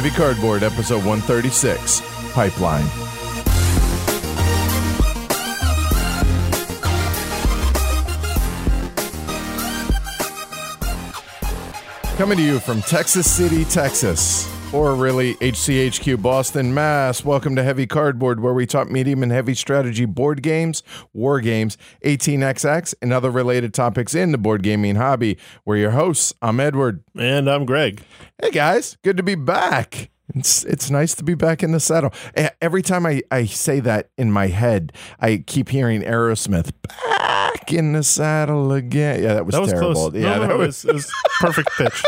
Heavy Cardboard, episode 136 Pipeline. Coming to you from Texas City, Texas, or really HCHQ Boston, Mass. Welcome to Heavy Cardboard, where we talk medium and heavy strategy board games, war games, 18xx, and other related topics in the board gaming hobby. We're your hosts. I'm Edward. And I'm Greg. Hey guys, good to be back. It's it's nice to be back in the saddle. Every time I, I say that in my head, I keep hearing Aerosmith back in the saddle again. Yeah, that was That was terrible. close. Yeah, no, no, that no, was- it, was, it was perfect pitch.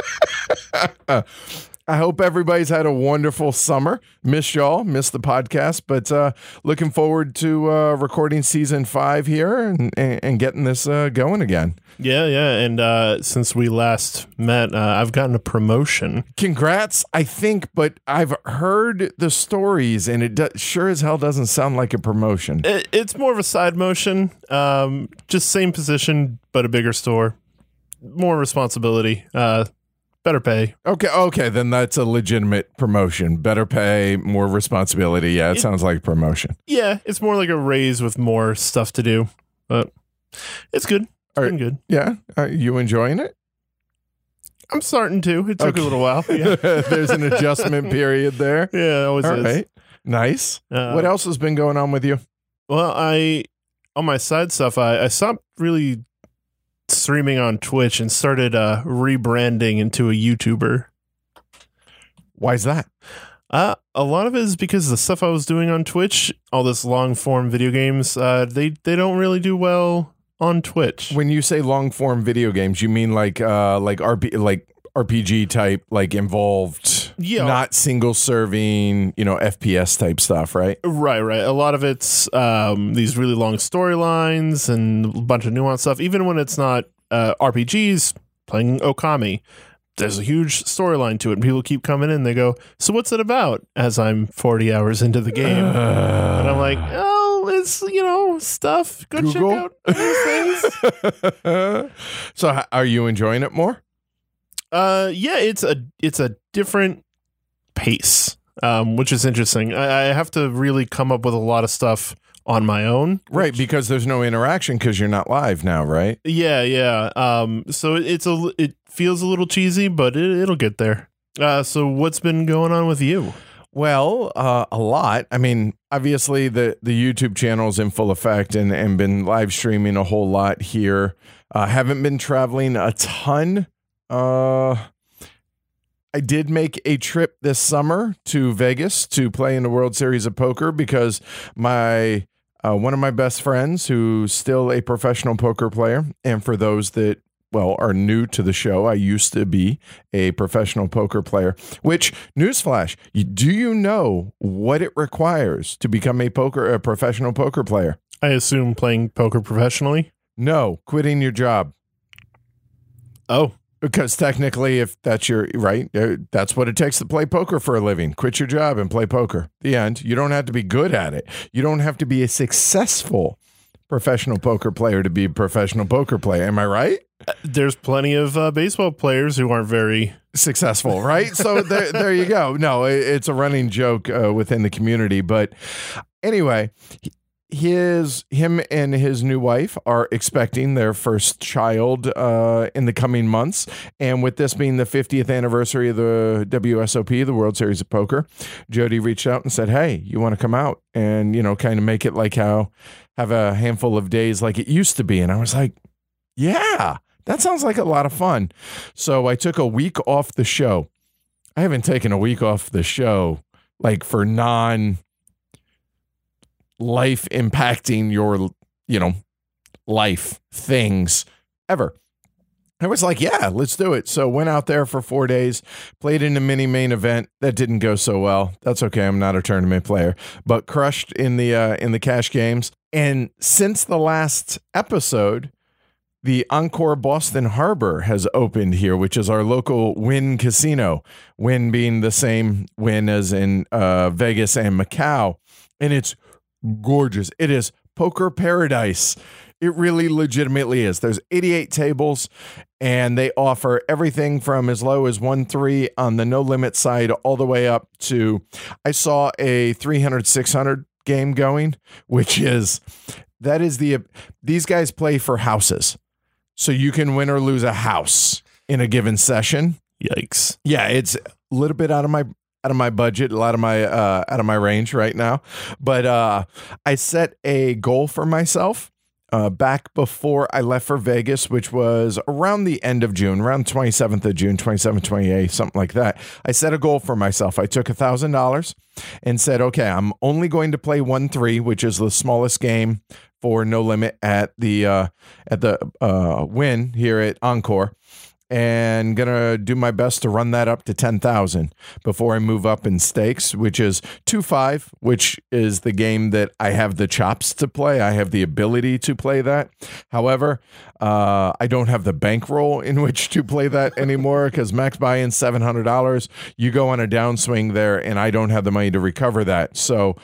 I hope everybody's had a wonderful summer. Miss y'all, miss the podcast, but uh, looking forward to uh, recording season five here and, and, and getting this uh, going again. Yeah, yeah. And uh, since we last met, uh, I've gotten a promotion. Congrats, I think, but I've heard the stories and it do- sure as hell doesn't sound like a promotion. It, it's more of a side motion, um, just same position, but a bigger store, more responsibility, uh, better pay. Okay, okay, then that's a legitimate promotion. Better pay, more responsibility. Yeah, it, It- sounds like promotion. Yeah, it's more like a raise with more stuff to do, but it's good. It's All been good. Yeah, are you enjoying it? I'm starting to. It took Okay. a little while. Yeah, There's an adjustment period there. yeah it always All is. right, nice. Uh, what else has been going on with you? Well, I on my side stuff, I, I stopped really streaming on Twitch and started uh, rebranding into a YouTuber. Why is that? Uh, a lot of it is because the stuff I was doing on Twitch, all this long form video games, uh, they they don't really do well on Twitch. When you say long form video games, you mean like uh like RP like RPG type, like involved, Yeah. not single serving, you know, FPS type stuff, right? Right, right. A lot of it's um, these really long storylines and a bunch of nuanced stuff. Even when it's not uh, RPGs, playing Okami, there's a huge storyline to it. And people keep coming in. They go, "So what's it about?" As I'm 40 hours into the game, and I'm like, "Oh, it's you know stuff. Go Google? check out things." so, are you enjoying it more? Uh, yeah, it's a it's a different pace, um, which is interesting. I, I have to really come up with a lot of stuff on my own. Right, because there's no interaction because you're not live now, right? Yeah, yeah. Um, so it- it's a it feels a little cheesy, but it, it'll get there. Uh, so what's been going on with you? Well, uh, a lot. I mean, obviously the the YouTube channel's in full effect and and been live streaming a whole lot here. Uh, haven't been traveling a ton. Uh, I did make a trip this summer to Vegas to play in the World Series of Poker because my uh, one of my best friends, who's still a professional poker player, and for those that well are new to the show, I used to be a professional poker player. Which newsflash, do you know what it requires to become a poker a professional poker player? I assume playing poker professionally. No, quitting your job. Oh, Because technically, if that's your right, uh, that's what it takes to play poker for a living. Quit your job and play poker. The end. You don't have to be good at it. You don't have to be a successful professional poker player to be a professional poker player. Am I right? there's plenty of uh, baseball players who aren't very. successful, right? So there, there you go. No, it- it's a running joke uh, within the community, but anyway, his him and his new wife are expecting their first child uh, in the coming months, and with this being the 50th anniversary of the WSOP, the World Series of Poker, Jody reached out and said, "Hey, you want to come out and you know kind of make it like how have a handful of days like it used to be?" And I was like, "Yeah." That sounds like a lot of fun. So I took a week off the show. I haven't taken a week off the show like for non life impacting your, you know, life things ever. I was like, yeah, let's do it. So went out there for four days, played in a mini main event that didn't go so well. That's okay. I'm not a tournament player, but crushed in the uh, in the cash games. And since the last episode, the Encore Boston Harbor has opened here, which is our local Wynn casino. Wynn being the same Wynn as in uh, Vegas and Macau, and it's gorgeous. It is poker paradise. It really legitimately is. There's 88 tables and they offer everything from as low as 1 3 on the no limit side all the way up to I saw a 300 600 game going, which is that is the these guys play for houses. So you can win or lose a house in a given session. Yikes. Yeah, it's a little bit out of my out of my budget, a lot of my uh out of my range right now. But uh I set a goal for myself uh, back before I left for Vegas, which was around the end of June, around 27th of June, 27th, 28th, something like that. I set a goal for myself. I took $1,000 and said, okay, I'm only going to play 1 3, which is the smallest game for no limit at the uh, at the uh, Wynn here at Encore and gonna do my best to run that up to 10,000 before I move up in stakes, which is 2 5, which is the game that I have the chops to play. I have the ability to play that. However, uh, I don't have the bankroll in which to play that anymore because max buy in $700. You go on a downswing there, and I don't have the money to recover that. So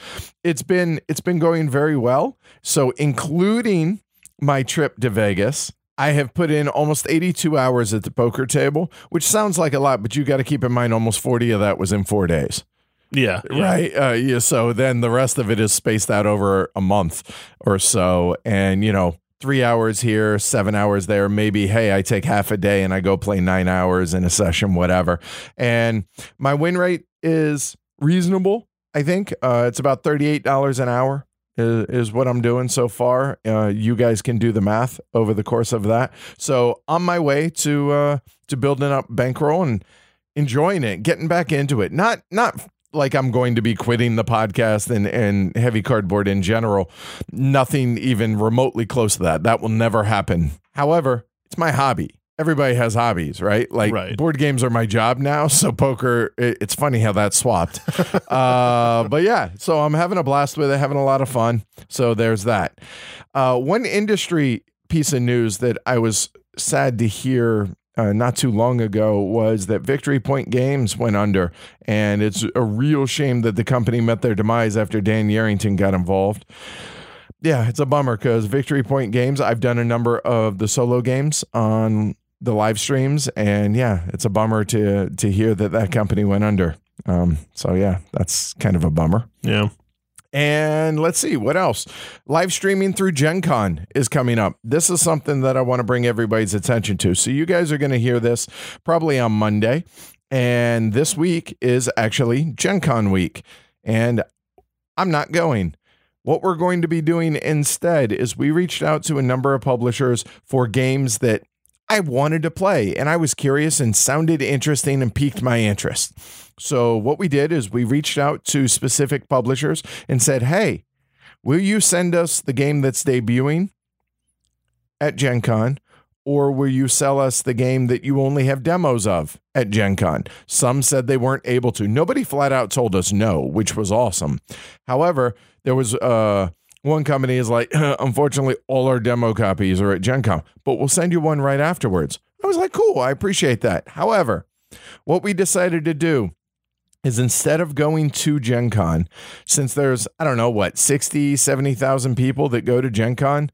it's been it's been going very well. So including my trip to Vegas, I have put in almost 82 hours at the poker table, which sounds like a lot, but you got to keep in mind almost 40 of that was in four days. Yeah. yeah. Right. Uh, yeah. So then the rest of it is spaced out over a month or so. And, you know, three hours here, seven hours there. Maybe, hey, I take half a day and I go play nine hours in a session, whatever. And my win rate is reasonable. I think uh, it's about $38 an hour is, is what I'm doing so far. Uh, you guys can do the math over the course of that. So on my way to uh, to building up bankroll and enjoying it, getting back into it. Not not like I'm going to be quitting the podcast and, and heavy cardboard in general. Nothing even remotely close to that. That will never happen. However, it's my hobby everybody has hobbies, right? Like Right. board games are my job now, so poker. It, it's funny how that swapped. uh, but yeah, so I'm having a blast with it, having a lot of fun. So there's that. Uh, one industry piece of news that I was sad to hear. Uh, not too long ago was that Victory Point Games went under, and it's a real shame that the company met their demise after Dan Yarrington got involved. Yeah, it's a bummer because Victory Point Games, I've done a number of the solo games on the live streams, and yeah, it's a bummer to to hear that that company went under. Um, so yeah, that's kind of a bummer. Yeah. And let's see what else. Live streaming through Gen Con is coming up. This is something that I want to bring everybody's attention to. So, you guys are going to hear this probably on Monday. And this week is actually Gen Con week. And I'm not going. What we're going to be doing instead is we reached out to a number of publishers for games that I wanted to play and I was curious and sounded interesting and piqued my interest. So, what we did is we reached out to specific publishers and said, Hey, will you send us the game that's debuting at Gen Con? Or will you sell us the game that you only have demos of at Gen Con? Some said they weren't able to. Nobody flat out told us no, which was awesome. However, there was uh, one company is like, unfortunately, all our demo copies are at Gen Con, but we'll send you one right afterwards. I was like, cool, I appreciate that. However, what we decided to do is instead of going to Gen Con, since there's, I don't know, what, 60, 70,000 people that go to Gen Con,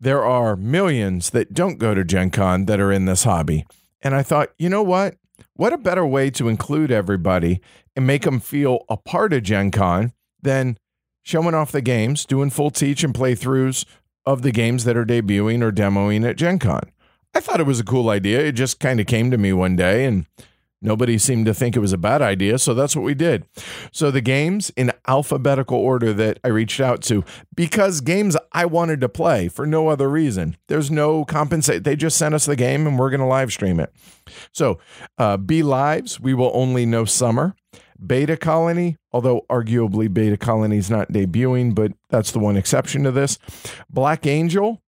there are millions that don't go to Gen Con that are in this hobby. And I thought, you know what? What a better way to include everybody and make them feel a part of Gen Con than showing off the games, doing full teach and playthroughs of the games that are debuting or demoing at Gen Con. I thought it was a cool idea. It just kind of came to me one day and nobody seemed to think it was a bad idea. So that's what we did. So the games in alphabetical order that I reached out to, because games I wanted to play for no other reason. There's no compensate. They just sent us the game and we're going to live stream it. So uh, Bee Lives, we will only know summer. Beta Colony, although arguably Beta Colony is not debuting, but that's the one exception to this. Black Angel,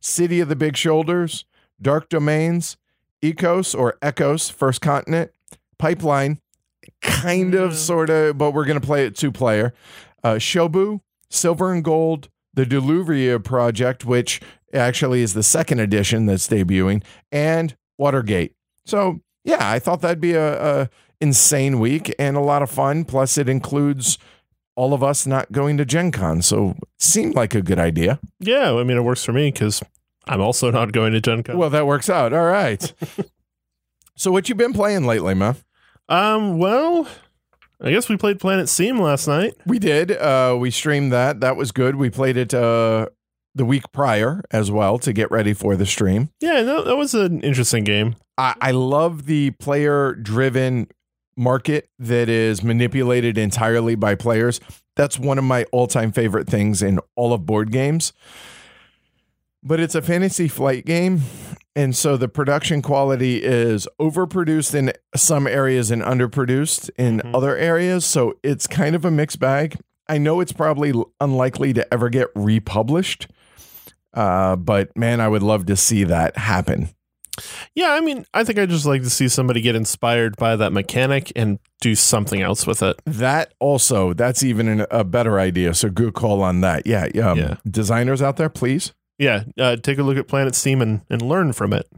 City of the Big Shoulders, Dark Domains, Ecos or Echoes, First Continent, Pipeline, kind of, Mm. sort of, but we're going to play it two player. Uh, Shobu, Silver and Gold, the Dilluvia Project, which actually is the second edition that's debuting, and Watergate. So, yeah, I thought that'd be a, a insane week and a lot of fun. Plus, it includes all of us not going to Gen Con. So seemed like a good idea. Yeah, I mean, it works for me because I'm also not going to Gen Con. Well, that works out. All right. so what you been playing lately, man? um, well, I guess we played Planet Steam last night. We did. Uh, we streamed that. That was good. We played it uh, the week prior as well to get ready for the stream. Yeah, that, that was an interesting game. I, I love the player driven market that is manipulated entirely by players. That's one of my all time favorite things in all of board games. But it's a fantasy flight game. And so the production quality is overproduced in some areas and underproduced in Mhm. other areas. So it's kind of a mixed bag. I know it's probably unlikely to ever get republished. Uh, but man, I would love to see that happen. Yeah, I mean, I think I just like to see somebody get inspired by that mechanic and do something else with it. That also, that's even an, a better idea. So good call on that. Yeah, um, Yeah. Designers out there, please. Yeah, uh, take a look at Planet Steam and, and learn from it.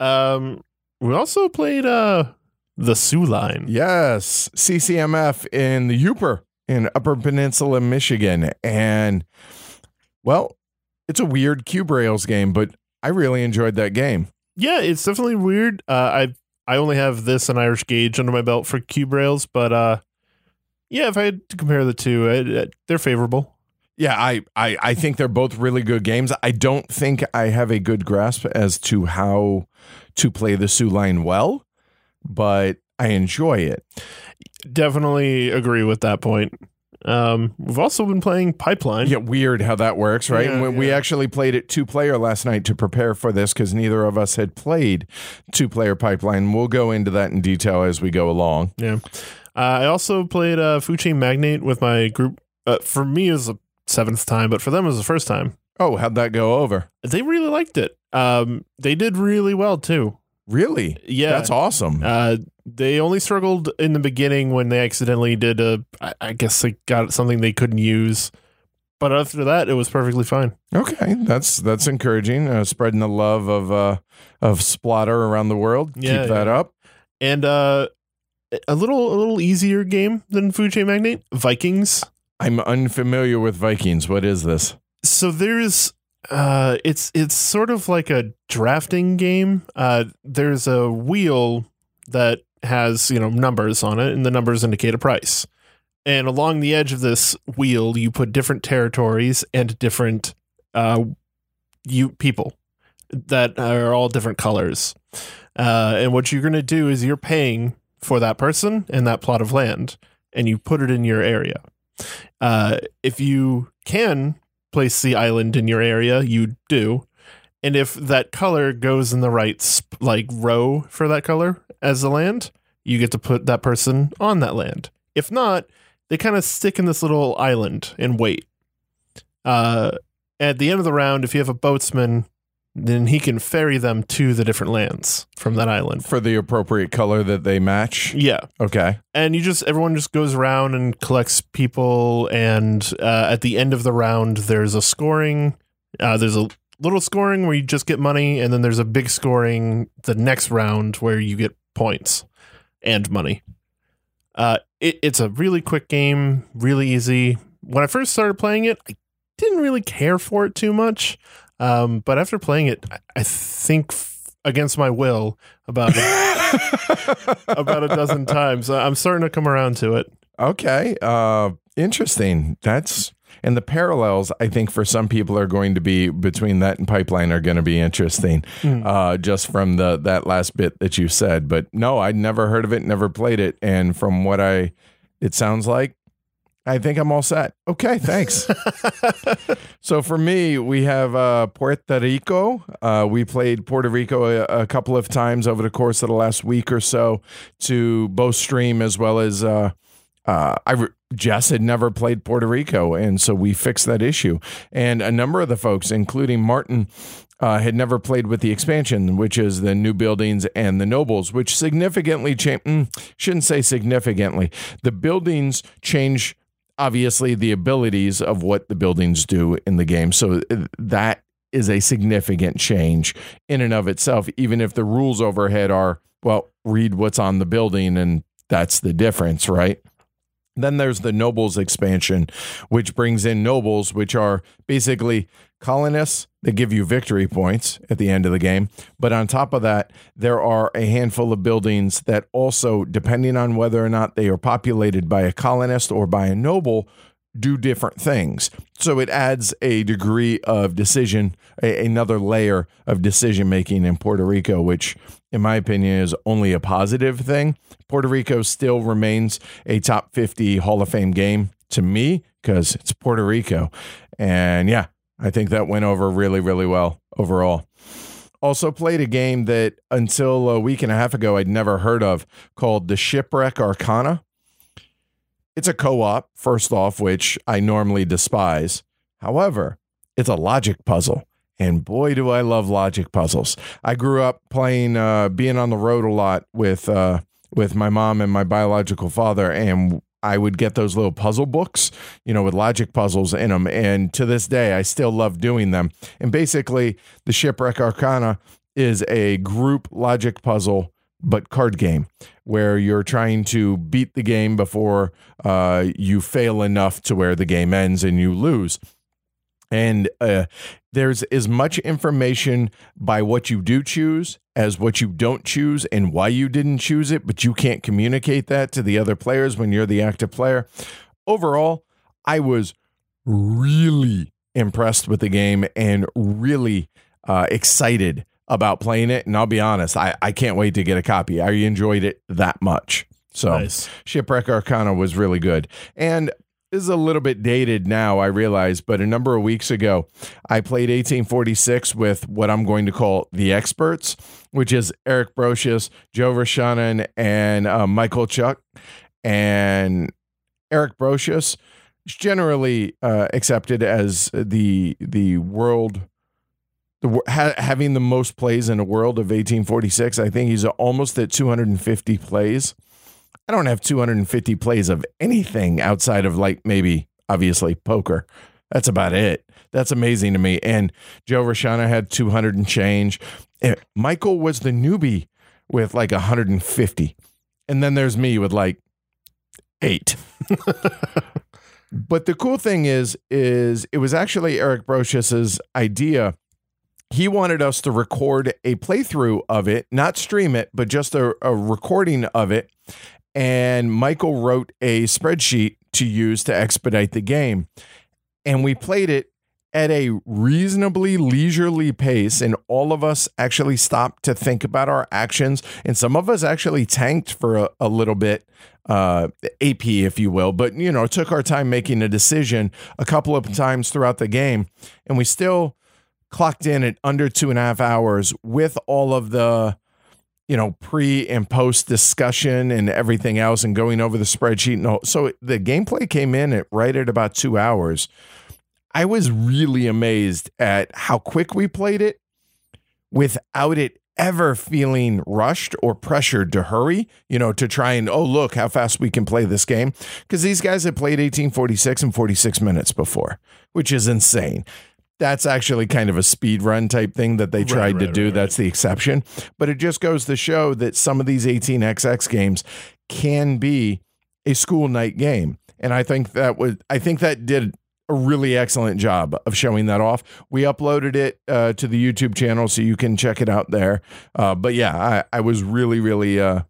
Um, we also played uh the Sioux Line. Yes, CCMF in the Uper in Upper Peninsula, Michigan, and well, it's a weird cube rails game, but I really enjoyed that game. Yeah, it's definitely weird. Uh, I I only have this and Irish Gauge under my belt for cube rails, but uh, yeah, if I had to compare the two, I, I- they're favorable. Yeah, I, I I think they're both really good games. I don't think I have a good grasp as to how to play the Sioux line well, but I enjoy it. Definitely agree with that point. Um, we've also been playing Pipeline. Yeah, weird how that works, right? Yeah, we yeah. actually played it two player last night to prepare for this because neither of us had played two player pipeline. We'll go into that in detail as we go along. Yeah. Uh, I also played uh, Food Chain Magnate with my group. Uh, for me, it was the seventh time, but for them, it was the first time. Oh, how'd that go over? They really liked it. Um, they did really well too. Really? Yeah, That's awesome. Uh, they only struggled in the beginning when they accidentally did a. I, I guess they got something they couldn't use, but after that, it was perfectly fine. okay, that's that's encouraging. Uh, spreading the love of uh, of Splotter around the world. Yeah, Keep that yeah. up. And uh, a little a little easier game than Food Chain Magnate, Vikings. I'm unfamiliar with Vikings. What is this? so there's uh it's it's sort of like a drafting game uh there's a wheel that has you know numbers on it and the numbers indicate a price. And along the edge of this wheel you put different territories and different uh you people that are all different colors. Uh and what you're going to do is you're paying for that person and that plot of land and you put it in your area. Uh if you can place the island in your area, you do. And if that color goes in the right sp- like row for that color as the land, you get to put that person on that land. If not, they kind of stick in this little island and wait. Uh, at the end of the round, if you have a boatsman, then he can ferry them to the different lands from that island. For the appropriate color that they match. Yeah, Okay. and you just everyone just goes around and collects people and uh, at the end of the round there's a scoring uh, there's a little scoring where you just get money and then there's a big scoring the next round where you get points and money uh, it, it's a really quick game really easy when i first started playing it i didn't really care for it too much um, but after playing it i, I think f- against my will about it about a dozen times. I'm starting to come around to it. Okay. Uh interesting. That's and the parallels I think for some people are going to be between that and pipeline are going to be interesting. Hmm. Uh just from the that last bit that you said. But no, I'd never heard of it, never played it and from what I it sounds like I think I'm all set. Okay, thanks. so for me, we have uh, Puerto Rico. Uh, we played Puerto Rico a, a couple of times over the course of the last week or so to both stream as well as uh, uh, I re- Jess had never played Puerto Rico, and so we fixed that issue. And a number of the folks, including Martin, uh, had never played with the expansion, which is the new buildings and the nobles, which significantly change. Mm, shouldn't say significantly. The buildings change, obviously, the abilities of what the buildings do in the game. So uh, that is a significant change in and of itself, even if the rules overhead are, well, read what's on the building and that's the difference, right? Then there's the nobles expansion, which brings in nobles, which are basically colonists that give you victory points at the end of the game. But on top of that, there are a handful of buildings that also, depending on whether or not they are populated by a colonist or by a noble, do different things. So it adds a degree of decision, a, another layer of decision making in Puerto Rico, which, in my opinion, is only a positive thing. Puerto Rico still remains a top 50 Hall of Fame game to me because it's Puerto Rico. And yeah, I think that went over really, really well overall. Also played a game that until a week and a half ago I'd never heard of called the Shipwreck Arcana. It's a co op, first off, which I normally despise. However, it's a logic puzzle. And boy, do I love logic puzzles. I grew up playing, uh, being on the road a lot with, uh, with my mom and my biological father. And I would get those little puzzle books, you know, with logic puzzles in them. And to this day, I still love doing them. And basically, the Shipwreck Arcana is a group logic puzzle but card game where you're trying to beat the game before uh, you fail enough to where the game ends and you lose. And uh, there's as much information by what you do choose as what you don't choose and why you didn't choose it, but you can't communicate that to the other players when you're the active player. Overall, I was really impressed with the game and really uh, excited about playing it. And I'll be honest, I, I can't wait to get a copy. I enjoyed it that much. So Nice. Shipwreck Arcana was really good. And this is a little bit dated now, I realize, but a number of weeks ago, I played 1846 with what I'm going to call the experts, which is Eric Brocious, Joe Rashanen, and uh, Michael Chuck. And Eric Brocious is generally uh, accepted as the the world the wor- ha- having the most plays in a world of 1846. I think he's almost at 250 plays. I don't have 250 plays of anything outside of like maybe obviously poker. That's about it. That's amazing to me. And Joe Roshana had 200 and change. And Michael was the newbie with like 150. And then there's me with like eight. but the cool thing is, is it was actually Eric Brocius's idea he wanted us to record a playthrough of it, not stream it, but just a, a, recording of it. And Michael wrote a spreadsheet to use to expedite the game. And we played it at a reasonably leisurely pace. And all of us actually stopped to think about our actions. And some of us actually tanked for a, a little bit, uh, AP, if you will, but, you know, took our time making a decision a couple of times throughout the game. And we still clocked in at under two and a half hours with all of the you know pre and post discussion and everything else and going over the spreadsheet and all. so the gameplay came in at right at about two hours i was really amazed at how quick we played it without it ever feeling rushed or pressured to hurry, you know, to try and, oh, look how fast we can play this game. Because these guys had played 1846 and 46 minutes before, which is insane that's actually kind of a speed run type thing that they tried right, to right, do. right. That's the exception. But it just goes to show that some of these 18xx games can be a school night game. And I think that would I think that did a really excellent job of showing that off. We uploaded it uh, to the YouTube channel so you can check it out there. Uh, but yeah, I, I was really, really uh,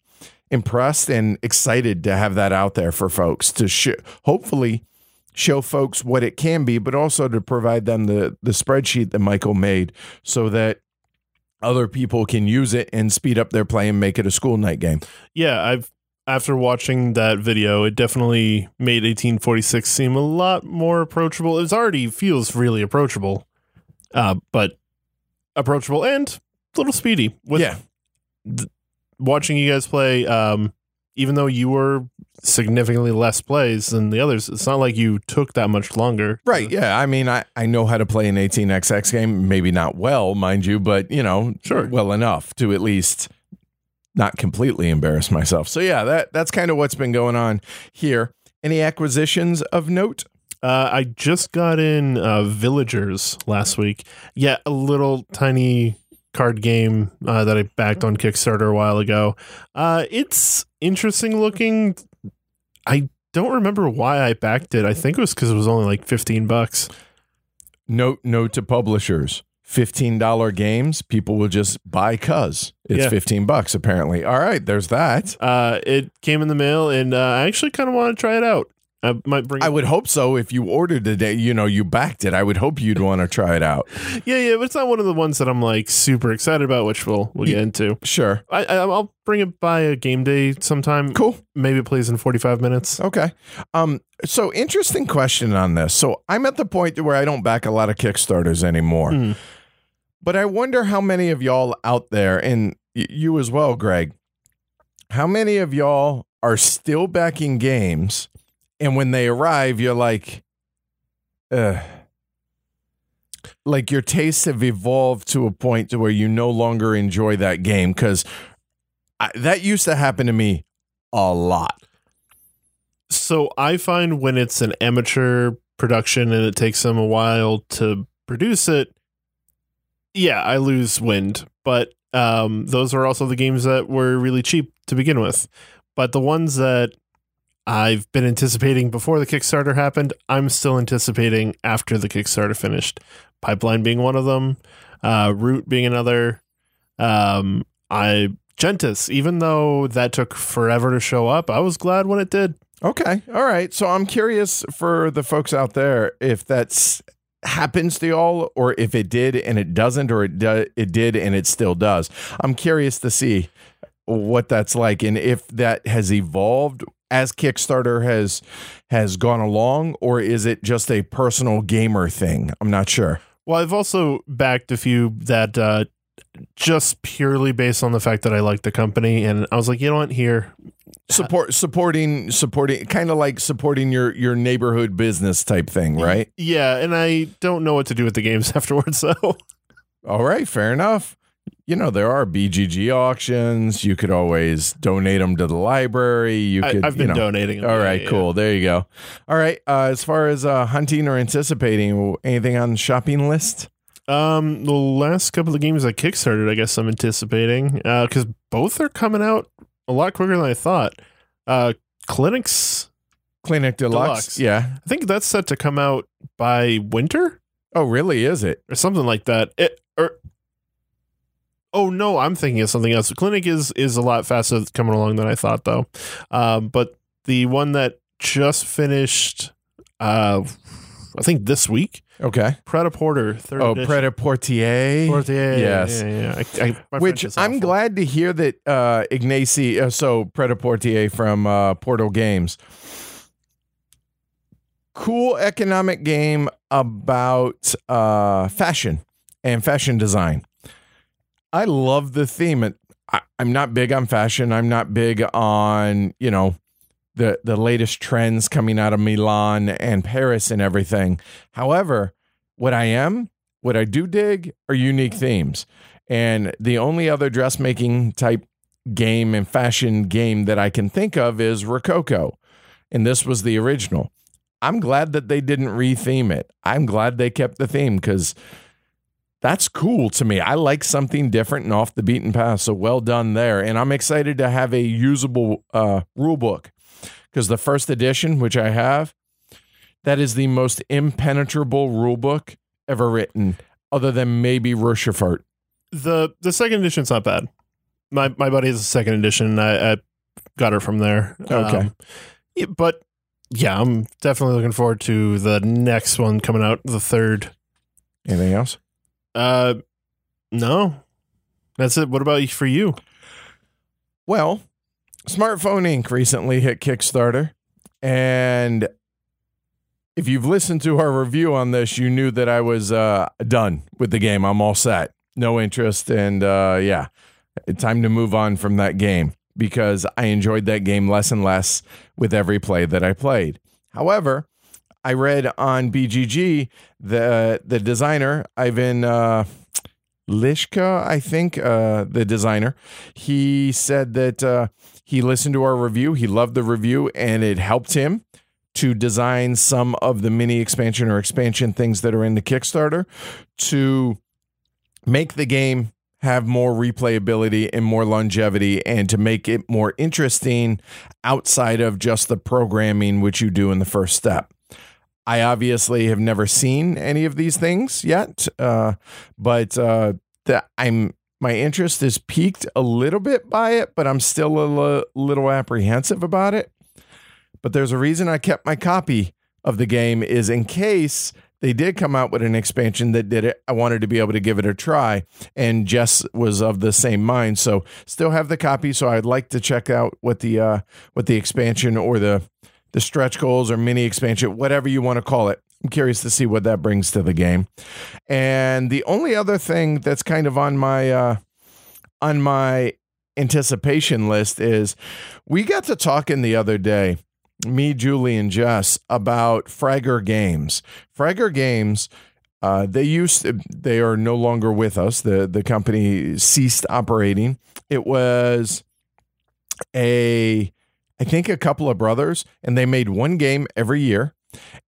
impressed and excited to have that out there for folks to sh- hopefully show folks what it can be, but also to provide them the the spreadsheet that Michael made so that other people can use it and speed up their play and make it a school night game. Yeah, I've after watching that video, it definitely made 1846 seem a lot more approachable. It already feels really approachable, uh, but approachable and a little speedy. With yeah, watching you guys play, um, even though you were significantly less plays than the others, it's not like you took that much longer. right. Yeah, I mean, I I know how to play an 18xx game, maybe not well, mind you, but you know, Sure. well enough to at least not completely embarrass myself. So yeah, that that's kind of what's been going on here. Any acquisitions of note? Uh, I just got in uh, Villagers last week. Yeah, a little tiny card game uh, that I backed on Kickstarter a while ago. Uh, it's interesting looking. I don't remember why I backed it. I think it was because it was only like 15 bucks. Note note to publishers. $15 games, people will just buy cuz it's Yeah. 15 bucks apparently. All right, there's that. Uh, it came in the mail, and uh, I actually kind of want to try it out. I might bring. I would hope so if you ordered it, you know, you backed it. I would hope you'd want to try it out. yeah, yeah, but it's not one of the ones that I'm like super excited about, which we'll we'll get into. Sure. I, I I'll bring it by a game day sometime. Cool. Maybe it plays in 45 minutes. Okay. Um so interesting question on this. So I'm at the point where I don't back a lot of Kickstarters anymore. Hmm. But I wonder how many of y'all out there and y- you as well, Greg. How many of y'all are still backing games and when they arrive you're like uh like your tastes have evolved to a point to where you no longer enjoy that game cuz that used to happen to me a lot. So I find when it's an amateur production and it takes them a while to produce it, yeah, I lose wind. But um, those are also the games that were really cheap to begin with. But the ones that I've been anticipating before the Kickstarter happened, I'm still anticipating after the Kickstarter finished. Pipeline being one of them, uh, Root being another. Um, I Gentis, even though that took forever to show up, I was glad when it did. Okay. All right. So I'm curious for the folks out there if that's happens to y'all or if it did and it doesn't or it do, it did and it still does. I'm curious to see what that's like and if that has evolved as Kickstarter has has gone along or is it just a personal gamer thing? I'm not sure. Well, I've also backed a few that uh, just purely based on the fact that I like the company, and I was like, you know what, here, Support supporting supporting kind of like supporting your your neighborhood business type thing, right? yeah, and I don't know what to do with the games afterwards, so All right, fair enough. You know, there are BGG auctions. You could always donate them to the library. You I, could, I've you been know. donating. them. All Yeah, right, yeah, cool. There you go. All right. Uh, as far as uh, hunting or anticipating, anything on the shopping list? Um, the last couple of games I kickstarted, I guess I'm anticipating because both are coming out a lot quicker than I thought. Uh, Clinics, Clinic Deluxe. Deluxe. Yeah. I think that's set to come out by winter. Oh, really? Is it? or something like that. It, oh no, I'm thinking of something else. The clinic is is a lot faster coming along than I thought though. Um, but the one that just finished, uh, I think this week, Okay. Porter third Oh. Pret Portier. Portier, Yes. yeah, yeah, yeah. I, I, Which I'm glad to hear that uh, Ignacy, uh, so Pret Portier from uh, Portal Games, cool economic game about uh, fashion and fashion design. I love the theme. I, I'm not big on fashion. I'm not big on you know the the latest trends coming out of Milan and Paris and everything. However, what I am, what I do dig are unique themes. And the only other dressmaking type game and fashion game that I can think of is Rococo. And this was the original. I'm glad that they didn't retheme it. I'm glad they kept the theme because that's cool to me. I like something different and off the beaten path. So well done there. And I'm excited to have a usable uh, rule book because the first edition, which I have, that is the most impenetrable rule book ever written, other than maybe Rochefort. the the second edition's not bad. My my buddy has a second edition. I, I got her from there. Okay. yeah, but yeah, I'm definitely looking forward to the next one coming out, the third. Anything else? Uh, no, that's it. What about for you? Well, Smartphone Inc. recently hit Kickstarter. And if you've listened to our review on this, you knew that I was uh, done with the game. I'm all set. No interest. And uh, yeah, time to move on from that game because I enjoyed that game less and less with every play that I played. However, I read on BGG the the designer Ivan uh, Lishka, I think, uh, the designer, he said that uh, he listened to our review, he loved the review, and it helped him to design some of the mini expansion or expansion things that are in the Kickstarter to make the game have more replayability and more longevity and to make it more interesting outside of just the programming which you do in the first step. I obviously have never seen any of these things yet, uh, but uh, I'm my interest is piqued a little bit by it, but I'm still a l- little apprehensive about it. But there's a reason I kept my copy of the game is in case they did come out with an expansion that did it. I wanted to be able to give it a try, and Jess was of the same mind. So still have the copy. So I'd like to check out what the uh, what the expansion or the the stretch goals or mini expansion, whatever you want to call it. I'm curious to see what that brings to the game. And the only other thing that's kind of on my uh, on my anticipation list is we got to talking the other day me, Julie, and Jess about Fragor Games. Fragor Games, uh, they used to, they are no longer with us. The the company ceased operating. It was a I think a couple of brothers, and they made one game every year,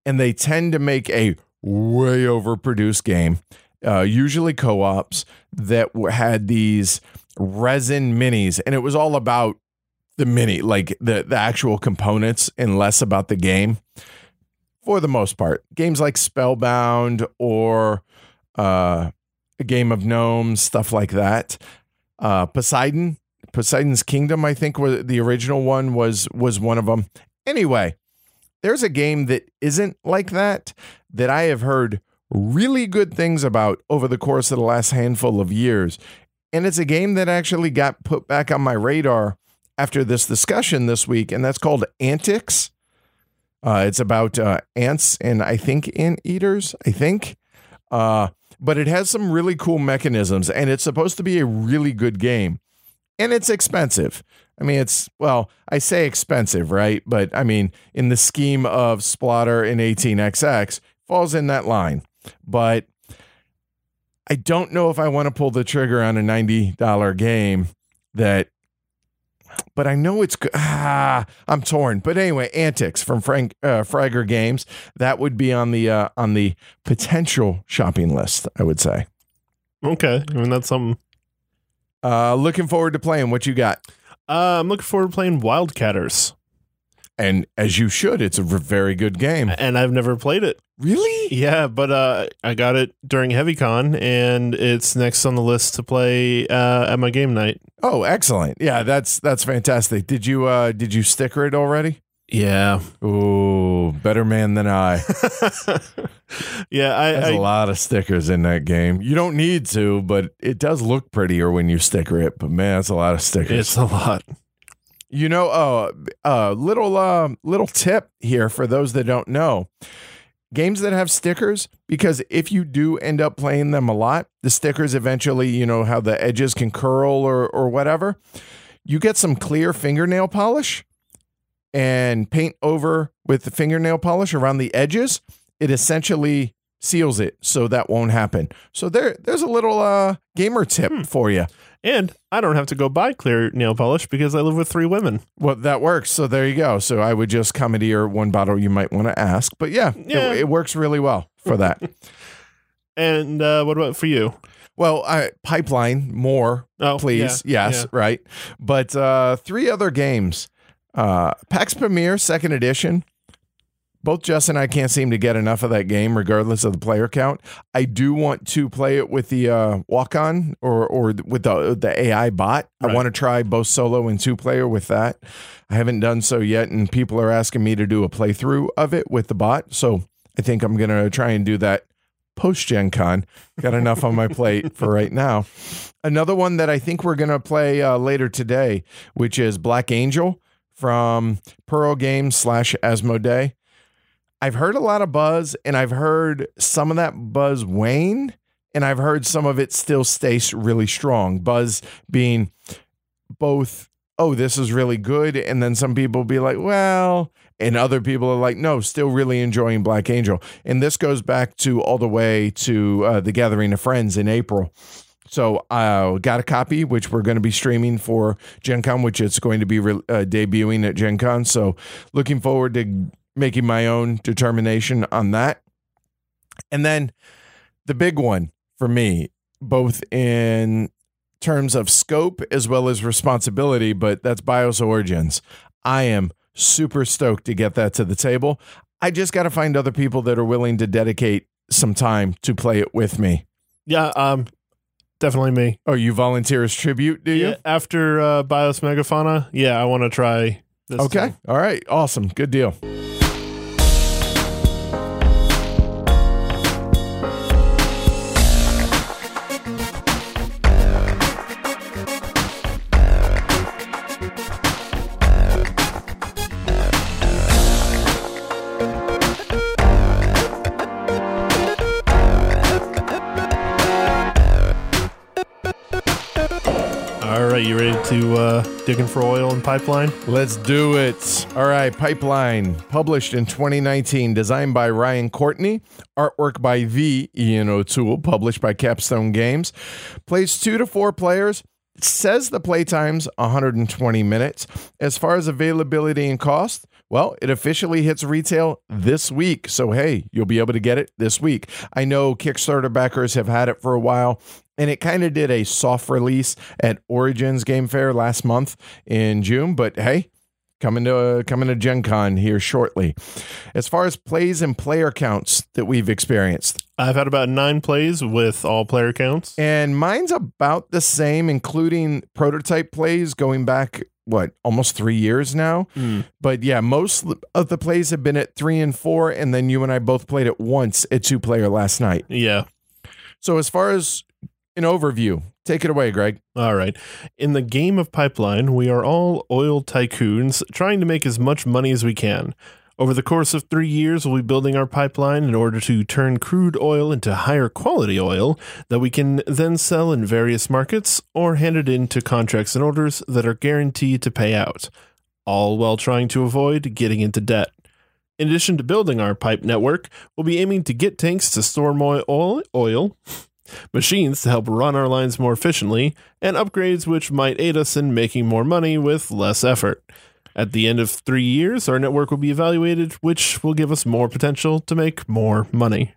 and they tend to make a way overproduced game, uh, usually co-ops that had these resin minis, and it was all about the mini, like the the actual components, and less about the game. For the most part, games like Spellbound or uh, a game of gnomes, stuff like that. Uh, Poseidon, Poseidon's Kingdom, I think was the original one was was one of them. Anyway, there's a game that isn't like that that I have heard really good things about over the course of the last handful of years. And it's a game that actually got put back on my radar after this discussion this week, and that's called Antics. Uh, it's about uh, ants and I think ant eaters, I think. Uh, but it has some really cool mechanisms, and it's supposed to be a really good game. And it's expensive. I mean, it's, well, I say expensive, right? But I mean, in the scheme of Splotter and 18XX, falls in that line. But I don't know if I want to pull the trigger on a $90 game that but I know it's. Ah, I'm torn. But anyway, Antics from Frank uh, Fragor Games that would be on the uh, on the potential shopping list. I would say. Okay, I mean that's something. Uh, looking forward to playing. What you got? Uh, I'm looking forward to playing Wildcatters, And as you should, it's a very good game. and I've never played it. Really? Yeah, but uh, I got it during HeavyCon, and it's next on the list to play uh, at my game night. Oh, excellent. Yeah, that's that's fantastic. Did you uh did you sticker it already? Yeah, Ooh, better man than I. yeah. I, There's I a lot of stickers in that game. You don't need to, but it does look prettier when you sticker it. But man, it's a lot of stickers. it's a lot. You know, uh, uh, little uh, little tip here for those that don't know. Games that have stickers, because if you do end up playing them a lot, the stickers eventually, you know, how the edges can curl or or whatever. You get some clear fingernail polish and paint over with the fingernail polish around the edges. It essentially seals it so that won't happen. So there there's a little uh gamer tip Hmm. for you. And I don't have to go buy clear nail polish because I live with three women. Well, that works. So there you go. So I would just come into your one bottle you might want to ask. But yeah, it- It, works really well for that. And uh, what about for you? well, I, pipeline more, Oh, please. yeah, yes, yeah. right. But uh, three other games. Uh, Pax Pamir Second Edition. Both Jess and I can't seem to get enough of that game, regardless of the player count. I do want to play it with the uh, Wakhan or or with the the AI bot. I want to try both solo and two player with that. I haven't done so yet, and people are asking me to do a playthrough of it with the bot. So I think I'm gonna try and do that post Gen Con. Got enough on my plate for right now. Another one that I think we're gonna play uh, later today, which is Black Angel from Pearl Games slash Asmodee. I've heard a lot of buzz, and I've heard some of that buzz wane, and I've heard some of it still stays really strong. Buzz being both, oh, this is really good, and then some people be like, well, and other people are like, no, still really enjoying Black Angel. And this goes back to all the way to uh, the Gathering of Friends in April. So I uh, got a copy, which we're going to be streaming for Gen Con, which it's going to be re- uh, debuting at Gen Con. So looking forward to making my own determination on that. And then the big one for me, both in terms of scope as well as responsibility, but that's BIOS Origins. I am super stoked to get that to the table. I just got to find other people that are willing to dedicate some time to play it with me. Yeah, um, definitely me. Oh, you volunteer as tribute, do you? Yeah, after uh, Bios Megafauna, yeah, I want to try. This Okay. All right. Awesome. Good deal. You ready to uh, digging for oil and pipeline? Let's do it. All right. Pipeline, published in 2019, designed by Ryan Courtney, artwork by the Ian O'Toole, published by Capstone Games. Plays two to four players. Says the playtime's 120 minutes. As far as availability and cost, well, it officially hits retail this week. So, hey, you'll be able to get it this week. I know Kickstarter backers have had it for a while, and it kind of did a soft release at Origins Game Fair last month in June. But hey, coming to uh, coming to Gen Con here shortly. As far as plays and player counts that we've experienced, I've had about nine plays with all player counts. and mine's about the same, including prototype plays going back what almost three years now. Hmm. But yeah, most of the plays have been at three and four, and then you and I both played it once at two player last night. Yeah. So as far as an overview, take it away, Greg. All right. In the game of pipeline, we are all oil tycoons trying to make as much money as we can. Over the course of three years, we'll be building our pipeline in order to turn crude oil into higher quality oil that we can then sell in various markets or hand it into contracts and orders that are guaranteed to pay out, all while trying to avoid getting into debt. In addition to building our pipe network, we'll be aiming to get tanks to store more oil, oil machines to help run our lines more efficiently, and upgrades which might aid us in making more money with less effort. At the end of three years, our network will be evaluated, which will give us more potential to make more money.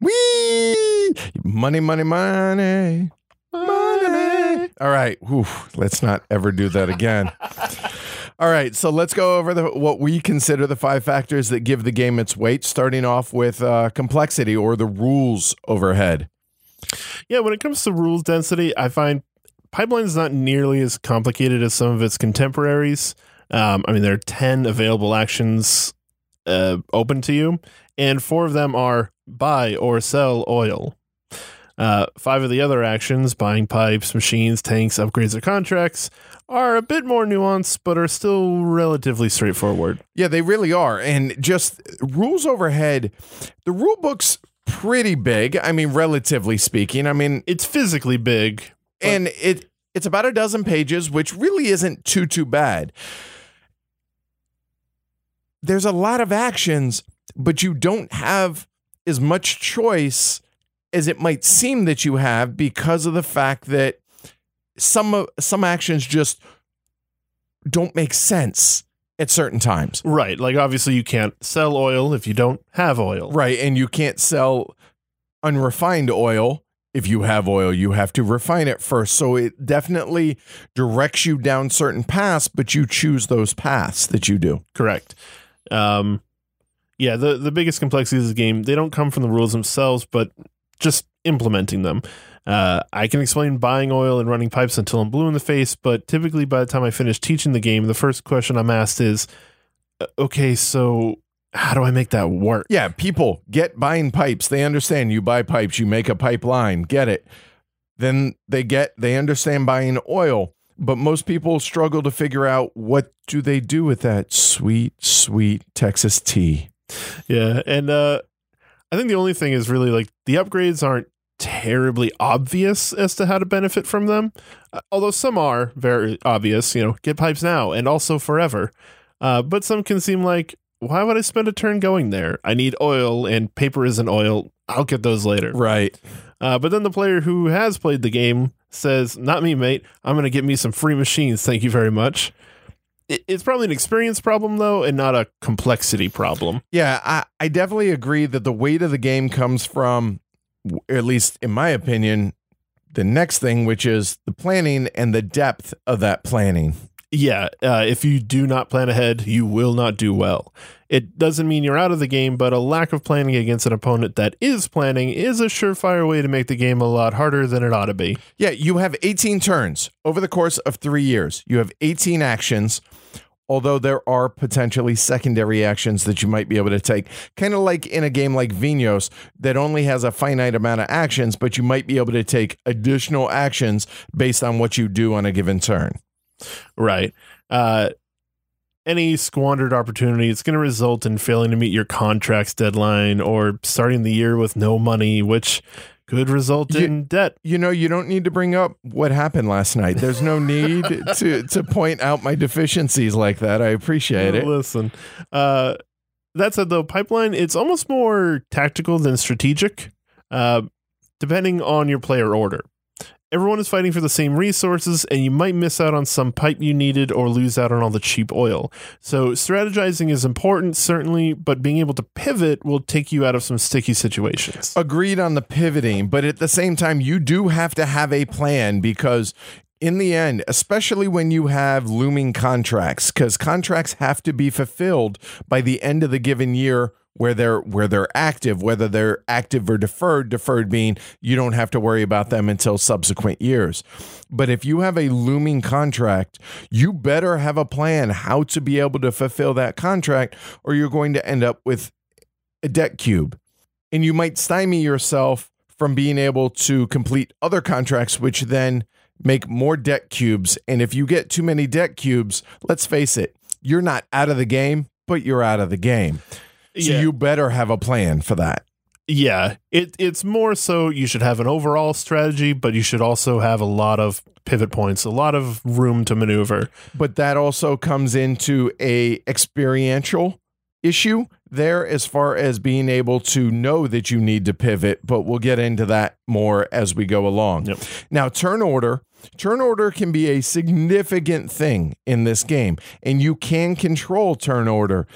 Whee! Money, money, money. Money. All right. Whew, let's not ever do that again. All right. So let's go over the, what we consider the five factors that give the game its weight, starting off with uh, complexity or the rules overhead. Yeah, when it comes to rules density, I find Pipeline is not nearly as complicated as some of its contemporaries. Um, I mean, there are 10 available actions uh, open to you, and four of them are buy or sell oil. Uh, five of the other actions, buying pipes, machines, tanks, upgrades, or contracts, are a bit more nuanced, but are still relatively straightforward. Yeah, they really are. And just rules overhead, the rule book's pretty big. I mean, relatively speaking. I mean, It's physically big. And it it's about a dozen pages, which really isn't too too bad. There's a lot of actions, but you don't have as much choice as it might seem that you have because of the fact that some some actions just don't make sense at certain times. Right. Like, obviously, you can't sell oil if you don't have oil. Right. And you can't sell unrefined oil. If you have oil, you have to refine it first. So it definitely directs you down certain paths, but you choose those paths that you do. Correct. Um, yeah, the the biggest complexities of the game they don't come from the rules themselves, but just implementing them. Uh, I can explain buying oil and running pipes until I'm blue in the face, but typically by the time I finish teaching the game, the first question I'm asked is, uh, "Okay, so how do I make that work?" Yeah, people get buying pipes. They understand you buy pipes, you make a pipeline, get it. Then they get they understand buying oil, but most people struggle to figure out what do they do with that sweet sweet Texas tea. Yeah, and uh, I think the only thing is really like the upgrades aren't terribly obvious as to how to benefit from them. Uh, although some are very obvious, you know, get pipes now and also forever. Uh, but some can seem like, why would I spend a turn going there? I need oil and paper isn't oil. I'll get those later. Right. Uh, but then the player who has played the game says, Not me, mate. I'm going to get me some free machines. Thank you very much. It's probably an experience problem, though, and not a complexity problem. Yeah, I, I definitely agree that the weight of the game comes from, at least in my opinion, the next thing, which is the planning and the depth of that planning. Yeah, uh, if you do not plan ahead, you will not do well. It doesn't mean you're out of the game, but a lack of planning against an opponent that is planning is a surefire way to make the game a lot harder than it ought to be. Yeah, you have 18 turns over the course of three years. You have 18 actions, although there are potentially secondary actions that you might be able to take. Kind of like in a game like Vinhos that only has a finite amount of actions, but you might be able to take additional actions based on what you do on a given turn. Right. Uh, any squandered opportunity, it's going to result in failing to meet your contract's deadline or starting the year with no money, which could result You- in debt. You know, you don't need to bring up what happened last night. There's no need to to point out my deficiencies like that. I appreciate it. Listen, uh, that said, though, pipeline it's almost more tactical than strategic, uh, depending on your player order. Everyone is fighting for the same resources, and you might miss out on some pipe you needed or lose out on all the cheap oil. So, strategizing is important, certainly, but being able to pivot will take you out of some sticky situations. Agreed on the pivoting, but at the same time, you do have to have a plan because in the end, especially when you have looming contracts, because contracts have to be fulfilled by the end of the given year where they're where they're active, whether they're active or deferred, deferred being you don't have to worry about them until subsequent years. But if you have a looming contract, you better have a plan how to be able to fulfill that contract, or you're going to end up with a debt cube and you might stymie yourself from being able to complete other contracts, which then make more debt cubes. And if you get too many debt cubes, let's face it, you're not out of the game, but you're out of the game. So Yeah. you better have a plan for that. Yeah, it it's more so you should have an overall strategy, but you should also have a lot of pivot points, a lot of room to maneuver. But that also comes into a experiential issue there as far as being able to know that you need to pivot, but we'll get into that more as we go along. Yep. Now, turn order, turn order can be a significant thing in this game, and you can control turn order.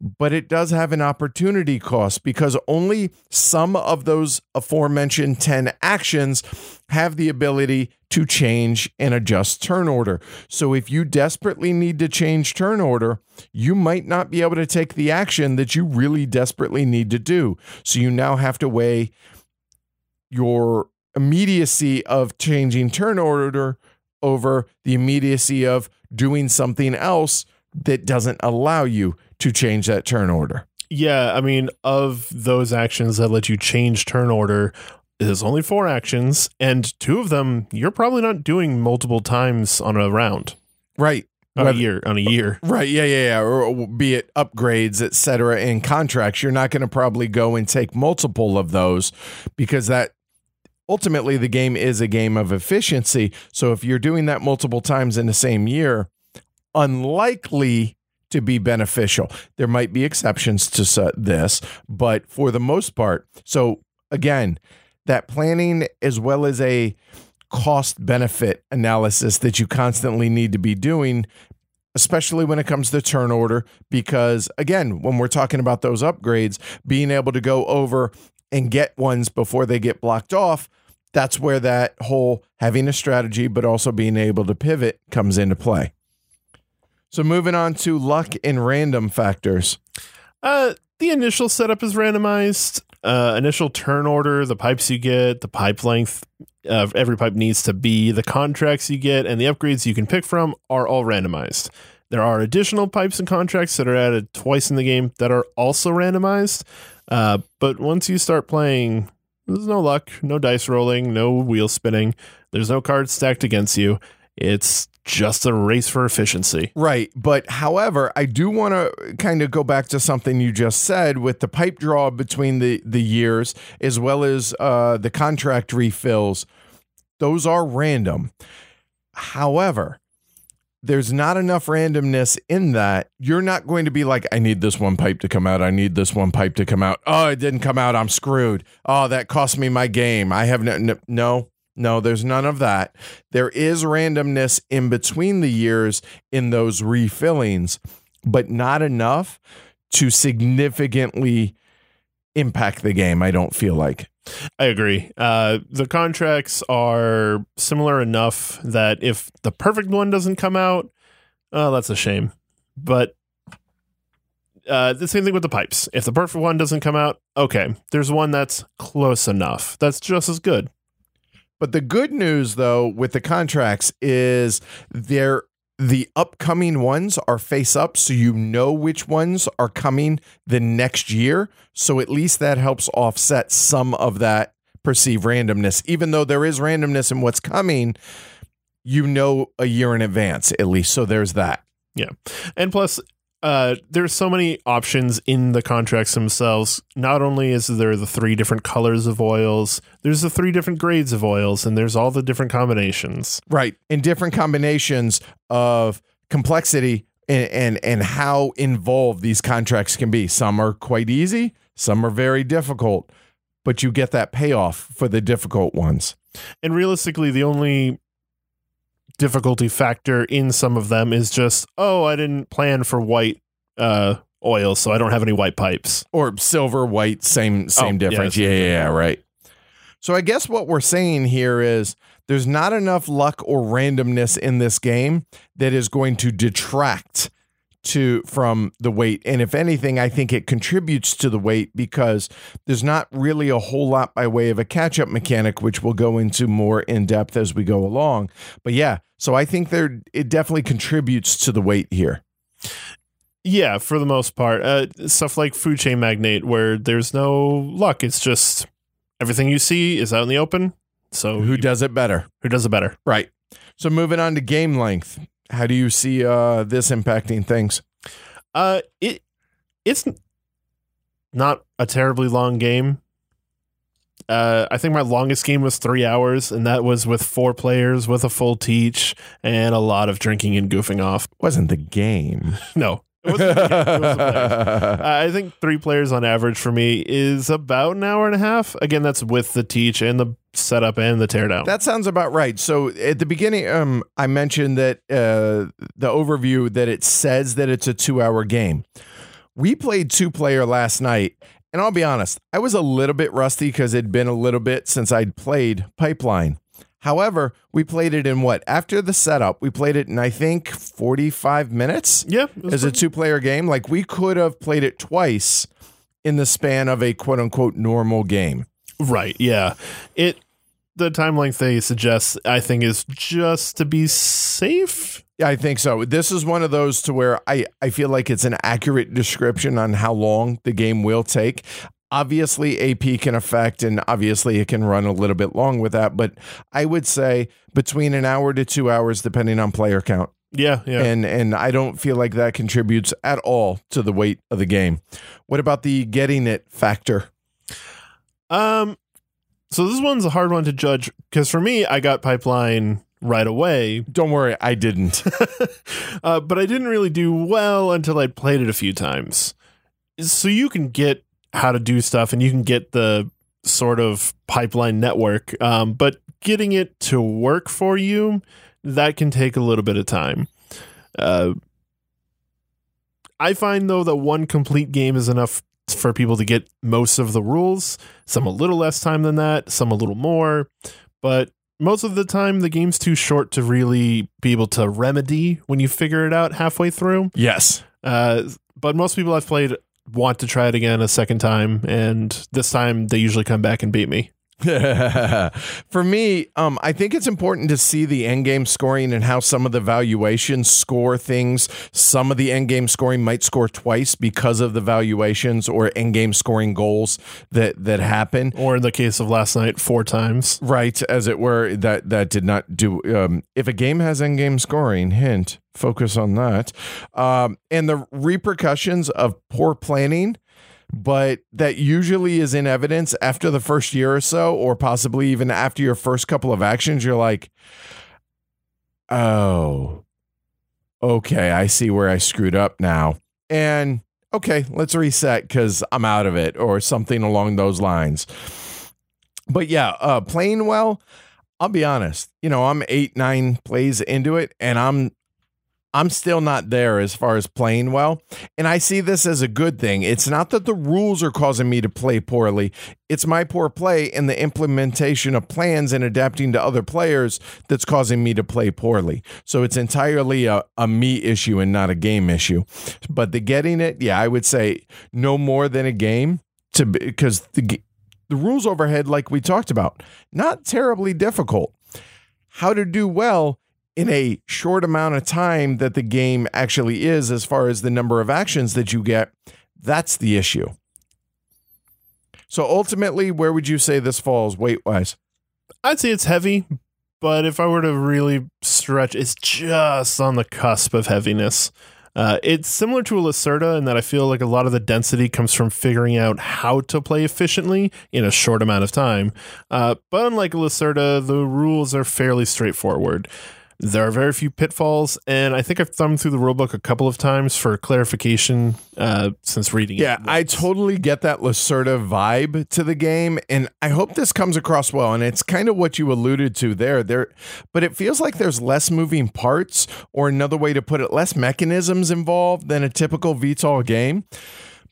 But it does have an opportunity cost because only some of those aforementioned 10 actions have the ability to change and adjust turn order. So if you desperately need to change turn order, you might not be able to take the action that you really desperately need to do. So you now have to weigh your immediacy of changing turn order over the immediacy of doing something else that doesn't allow you to change that turn order. Yeah, I mean, of those actions that let you change turn order, there's only four actions, and two of them you're probably not doing multiple times on a round, Right. on Whether- a year, on a year. Uh, right, yeah, yeah, yeah. Or be it upgrades, et cetera, in contracts, you're not going to probably go and take multiple of those because that ultimately the game is a game of efficiency. So if you're doing that multiple times in the same year, unlikely to be beneficial. There might be exceptions to this, but for the most part, so again, that planning as well as a cost benefit analysis that you constantly need to be doing especially when it comes to turn order because again when we're talking about those upgrades being able to go over and get ones before they get blocked off that's where that whole having a strategy but also being able to pivot comes into play so moving on to luck and random factors Uh, the initial setup is randomized. Uh, initial turn order, the pipes you get, the pipe length uh, every pipe needs to be, the contracts you get, and the upgrades you can pick from are all randomized. There are additional pipes and contracts that are added twice in the game that are also randomized. Uh, but once you start playing, there's no luck, no dice rolling, no wheel spinning. There's no cards stacked against you. It's just a race for efficiency. Right. But however, I do want to kind of go back to something you just said with the pipe draw between the, the years as well as uh, the contract refills. Those are random. However, there's not enough randomness in that. You're not going to be like, I need this one pipe to come out. I need this one pipe to come out. Oh, it didn't come out. I'm screwed. Oh, that cost me my game. I have no, no, no, no, there's none of that. There is randomness in between the years in those refillings, but not enough to significantly impact the game. I don't feel like. I agree. Uh, the contracts are similar enough that if the perfect one doesn't come out, oh, that's a shame. But uh, the same thing with the pipes. If the perfect one doesn't come out, okay, there's one that's close enough. That's just as good. But the good news, though, with the contracts is they're the upcoming ones are face up, so you know which ones are coming the next year. So at least that helps offset some of that perceived randomness. Even though there is randomness in what's coming, you know a year in advance at least. So there's that. Yeah. And plus, uh, there's so many options in the contracts themselves. Not only is there the three different colors of oils, there's the three different grades of oils, and there's all the different combinations. Right. In different combinations of complexity and, and, and how involved these contracts can be. Some are quite easy, some are very difficult, but you get that payoff for the difficult ones. And realistically, the only difficulty factor in some of them is just, oh, I didn't plan for white uh, oil, so I don't have any white pipes. Or silver, white, same same Oh, difference. yes. Yeah, yeah, yeah, right. So I guess what we're saying here is there's not enough luck or randomness in this game that is going to detract to from the weight and if anything i think it contributes to the weight because there's not really a whole lot by way of a catch up mechanic which we'll go into more in depth as we go along but yeah so i think there it definitely contributes to the weight here Yeah, for the most part. Uh, stuff like Food Chain Magnate, where there's no luck. It's just everything you see is out in the open. So who you- does it better who does it better? right so moving on to game length how do you see uh this impacting things Uh, it it's not a terribly long game. Uh, I think my longest game was three hours, and that was with four players with a full teach and a lot of drinking and goofing off. wasn't the game No, it wasn't. it was the players. Uh, I think three players on average for me is about an hour and a half. Again, that's with the teach and the setup and the teardown. That sounds about right. So at the beginning, um, I mentioned that uh, the overview that it says that it's a two-hour game. We played two-player last night, and I'll be honest, I was a little bit rusty because it'd been a little bit since I'd played Pipeline. However, we played it in what? After the setup, we played it in I think forty-five minutes yeah, as a two-player game. Like we could have played it twice in the span of a quote-unquote normal game. right. Yeah, it the time length they suggest I think is just to be safe. Yeah, I think so. This is one of those to where I, I feel like it's an accurate description on how long the game will take. Obviously, AP can affect, and obviously, it can run a little bit long with that. But I would say between an hour to two hours, depending on player count. Yeah, yeah. And and I don't feel like that contributes at all to the weight of the game. What about the getting it factor? Um, so this one's a hard one to judge because for me, I got pipeline right away, Don't worry, I didn't. uh, but I didn't really do well until I played it a few times. So you can get how to do stuff, and you can get the sort of pipeline network, um, but getting it to work for you that can take a little bit of time. Uh, I find though that one complete game is enough for people to get most of the rules. Some a little less time than that, some a little more, but most of the time the game's too short to really be able to remedy when you figure it out halfway through. yes. Uh, but most people I've played want to try it again a second time, and this time they usually come back and beat me. For me, um, I think it's important to see the end game scoring and how some of the valuations score things. Some of the end game scoring might score twice because of the valuations or end game scoring goals that that happen. Or in the case of last night, four times. Right, as it were, that that did not do. Um, if a game has end game scoring, hint, focus on that, um, and the repercussions of poor planning. But that usually is in evidence after the first year or so, or possibly even after your first couple of actions. You're like, oh, okay, I see where I screwed up now. And okay, let's reset because I'm out of it, or something along those lines. But yeah, uh, playing well, I'll be honest. You know, I'm eight, nine plays into it, and I'm I'm still not there as far as playing well. And I see this as a good thing. It's not that the rules are causing me to play poorly, it's my poor play and the implementation of plans and adapting to other players that's causing me to play poorly. So it's entirely a, a me issue and not a game issue. But the getting it, yeah, I would say no more than a game to because the the rules overhead, like we talked about, not terribly difficult. How to do well in a short amount of time that the game actually is, as far as the number of actions that you get, that's the issue. So ultimately, where would you say this falls weight wise? I'd say it's heavy, but if I were to really stretch, it's just on the cusp of heaviness. Uh, it's similar to a Lacerda in that I feel like a lot of the density comes from figuring out how to play efficiently in a short amount of time. Uh, but unlike Lacerda, the rules are fairly straightforward. There are very few pitfalls, and I think I've thumbed through the rulebook a couple of times for clarification uh, since reading yeah, it. Yeah, I totally get that Lacerda vibe to the game, and I hope this comes across well. And it's kind of what you alluded to there. There, but it feels like there's less moving parts, or another way to put it, less mechanisms involved than a typical Vital game.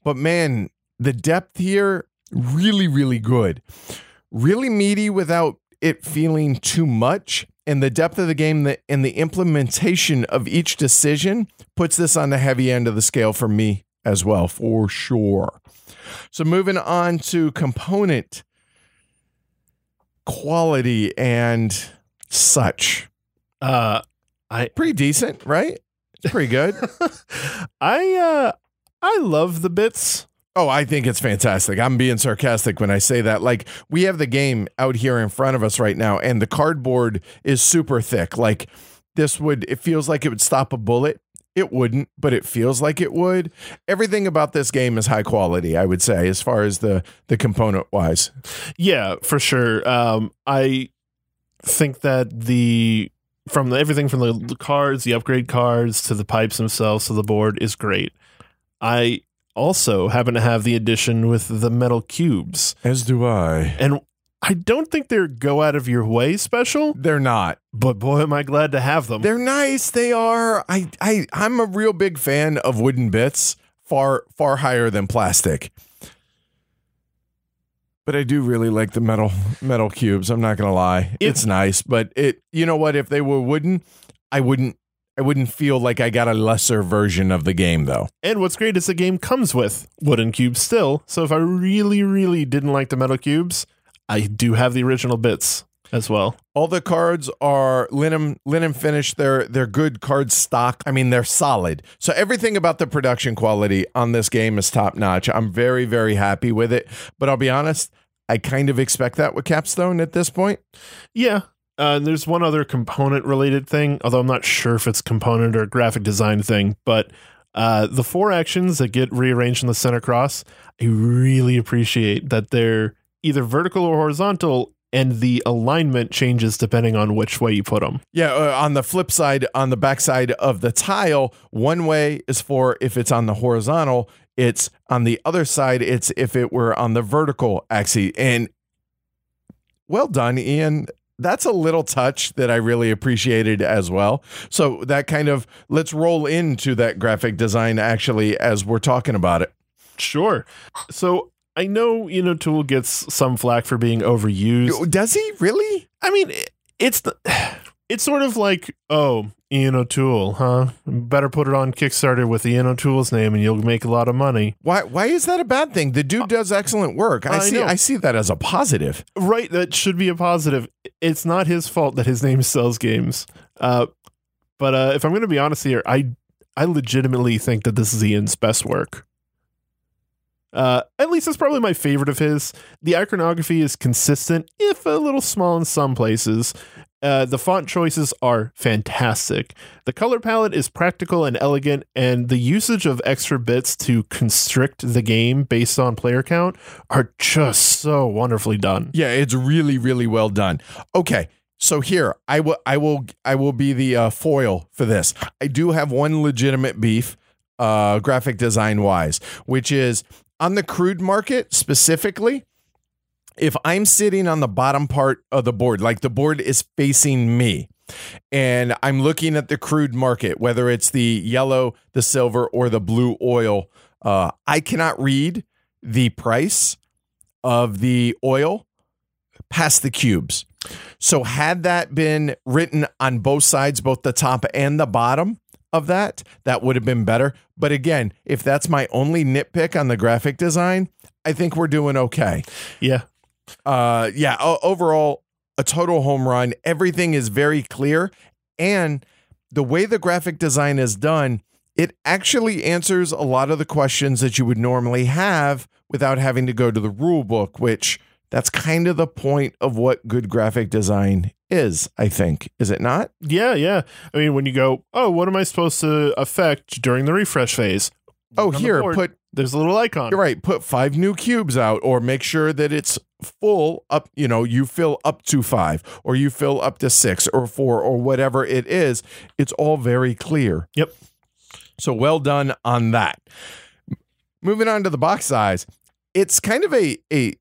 But man, the depth here really, really good, really meaty without it feeling too much and the depth of the game and the implementation of each decision puts this on the heavy end of the scale for me as well, for sure. So moving on to component quality and such. Uh, I pretty decent, right? It's pretty good. I uh, I love the bits. Oh, I think it's fantastic. I'm being sarcastic when I say that. Like, we have the game out here in front of us right now, and the cardboard is super thick. Like, this would, it feels like it would stop a bullet. It wouldn't, but it feels like it would. Everything about this game is high quality, I would say, as far as the the component wise. Yeah, for sure. Um, I think that the from the, everything from the cards, the upgrade cards to the pipes themselves to the board is great. I also happen to have the edition with the metal cubes. As do I. And I don't think they're go out of your way special. They're not. But boy, am I glad to have them. They're nice. They are. I I I'm a real big fan of wooden bits, far far higher than plastic. But I do really like the metal metal cubes. I'm not gonna lie. It, it's nice, but it you know what? If they were wooden, I wouldn't I wouldn't feel like I got a lesser version of the game though. And what's great is the game comes with wooden cubes still. So if I really, really didn't like the metal cubes, I do have the original bits as well. All the cards are linen linen finish. They're they're good card stock. I mean, they're solid. So everything about the production quality on this game is top notch. I'm very very happy with it. But I'll be honest, I kind of expect that with Capstone at this point. Yeah, uh, there's one other component related thing, although I'm not sure if it's component or graphic design thing, but uh, the four actions that get rearranged in the center cross, I really appreciate that they're either vertical or horizontal and the alignment changes depending on which way you put them. Yeah, uh, on the flip side, on the back side of the tile, one way is for if it's on the horizontal, it's on the other side, it's if it were on the vertical axis. And well done, Ian that's a little touch that I really appreciated as well. So that kind of let's roll into that graphic design actually as we're talking about it. Sure. So I know Ian O'Toole gets some flack for being overused. Does he really? I mean, it's the it's sort of like oh Ian O'Toole, huh? Better put it on Kickstarter with Ian O'Toole's name, and you'll make a lot of money. Why? Why is that a bad thing? The dude does excellent work. I, I see. Know. I see that as a positive. Right. That should be a positive. It's not his fault that his name sells games. Uh, but uh, if I'm going to be honest here, I I legitimately think that this is Ian's best work. Uh, at least it's probably my favorite of his. The iconography is consistent, if a little small in some places, uh, the font choices are fantastic. The color palette is practical and elegant, and the usage of extra bits to constrict the game based on player count are just so wonderfully done. Yeah, it's really, really well done. Okay, so here I will, I will, I will be the uh, foil for this. I do have one legitimate beef, uh, graphic design wise, which is on the crude market specifically if I'm sitting on the bottom part of the board, like the board is facing me, and I'm looking at the crude market, whether it's the yellow, the silver, or the blue oil, uh, I cannot read the price of the oil past the cubes. So, had that been written on both sides, both the top and the bottom of that, that would have been better. But again, if that's my only nitpick on the graphic design, I think we're doing okay. Yeah. Uh, yeah. O- overall, a total home run. Everything is very clear, and the way the graphic design is done, it actually answers a lot of the questions that you would normally have without having to go to the rule book, which that's kind of the point of what good graphic design is, I think. Is it not? Yeah, yeah. I mean, when you go, oh, what am I supposed to affect during the refresh phase? Oh, here, put there's a little icon. You're right. Put five new cubes out, or make sure that it's full up. You know, you fill up to five, or you fill up to six, or four, or whatever it is. It's all very clear. Yep. So well done on that. Moving on to the box size, it's kind of a a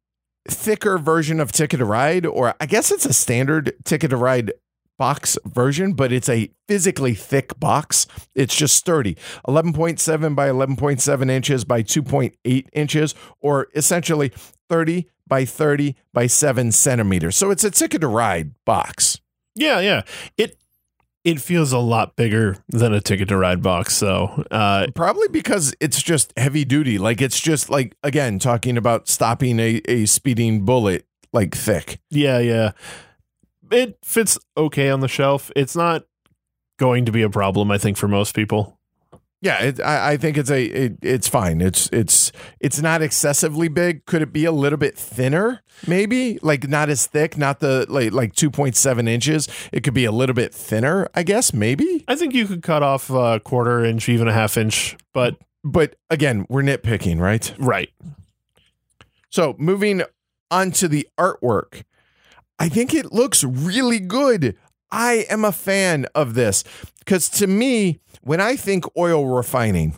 thicker version of Ticket to Ride, or I guess it's a standard Ticket to Ride box version, but it's a physically thick box. It's just sturdy. 11.7 by 11.7 inches by 2.8 inches, or essentially 30 by 30 by 7 centimeters. So it's a Ticket to Ride box. Yeah, yeah. It it feels a lot bigger than a ticket to ride box. So uh, Probably because it's just heavy duty. Like it's just like, again, talking about stopping a, a speeding bullet like thick. yeah, yeah. It fits okay on the shelf. It's not going to be a problem, I think, for most people. Yeah, it, I, I think it's a it, it's fine. It's it's it's not excessively big. Could it be a little bit thinner? Maybe like not as thick, not the like like two point seven inches. It could be a little bit thinner. I guess maybe. I think you could cut off a quarter inch, even a half inch, but But again, we're nitpicking, right? right. So moving on to the artwork, I think it looks really good. I am a fan of this because to me, when I think oil refining,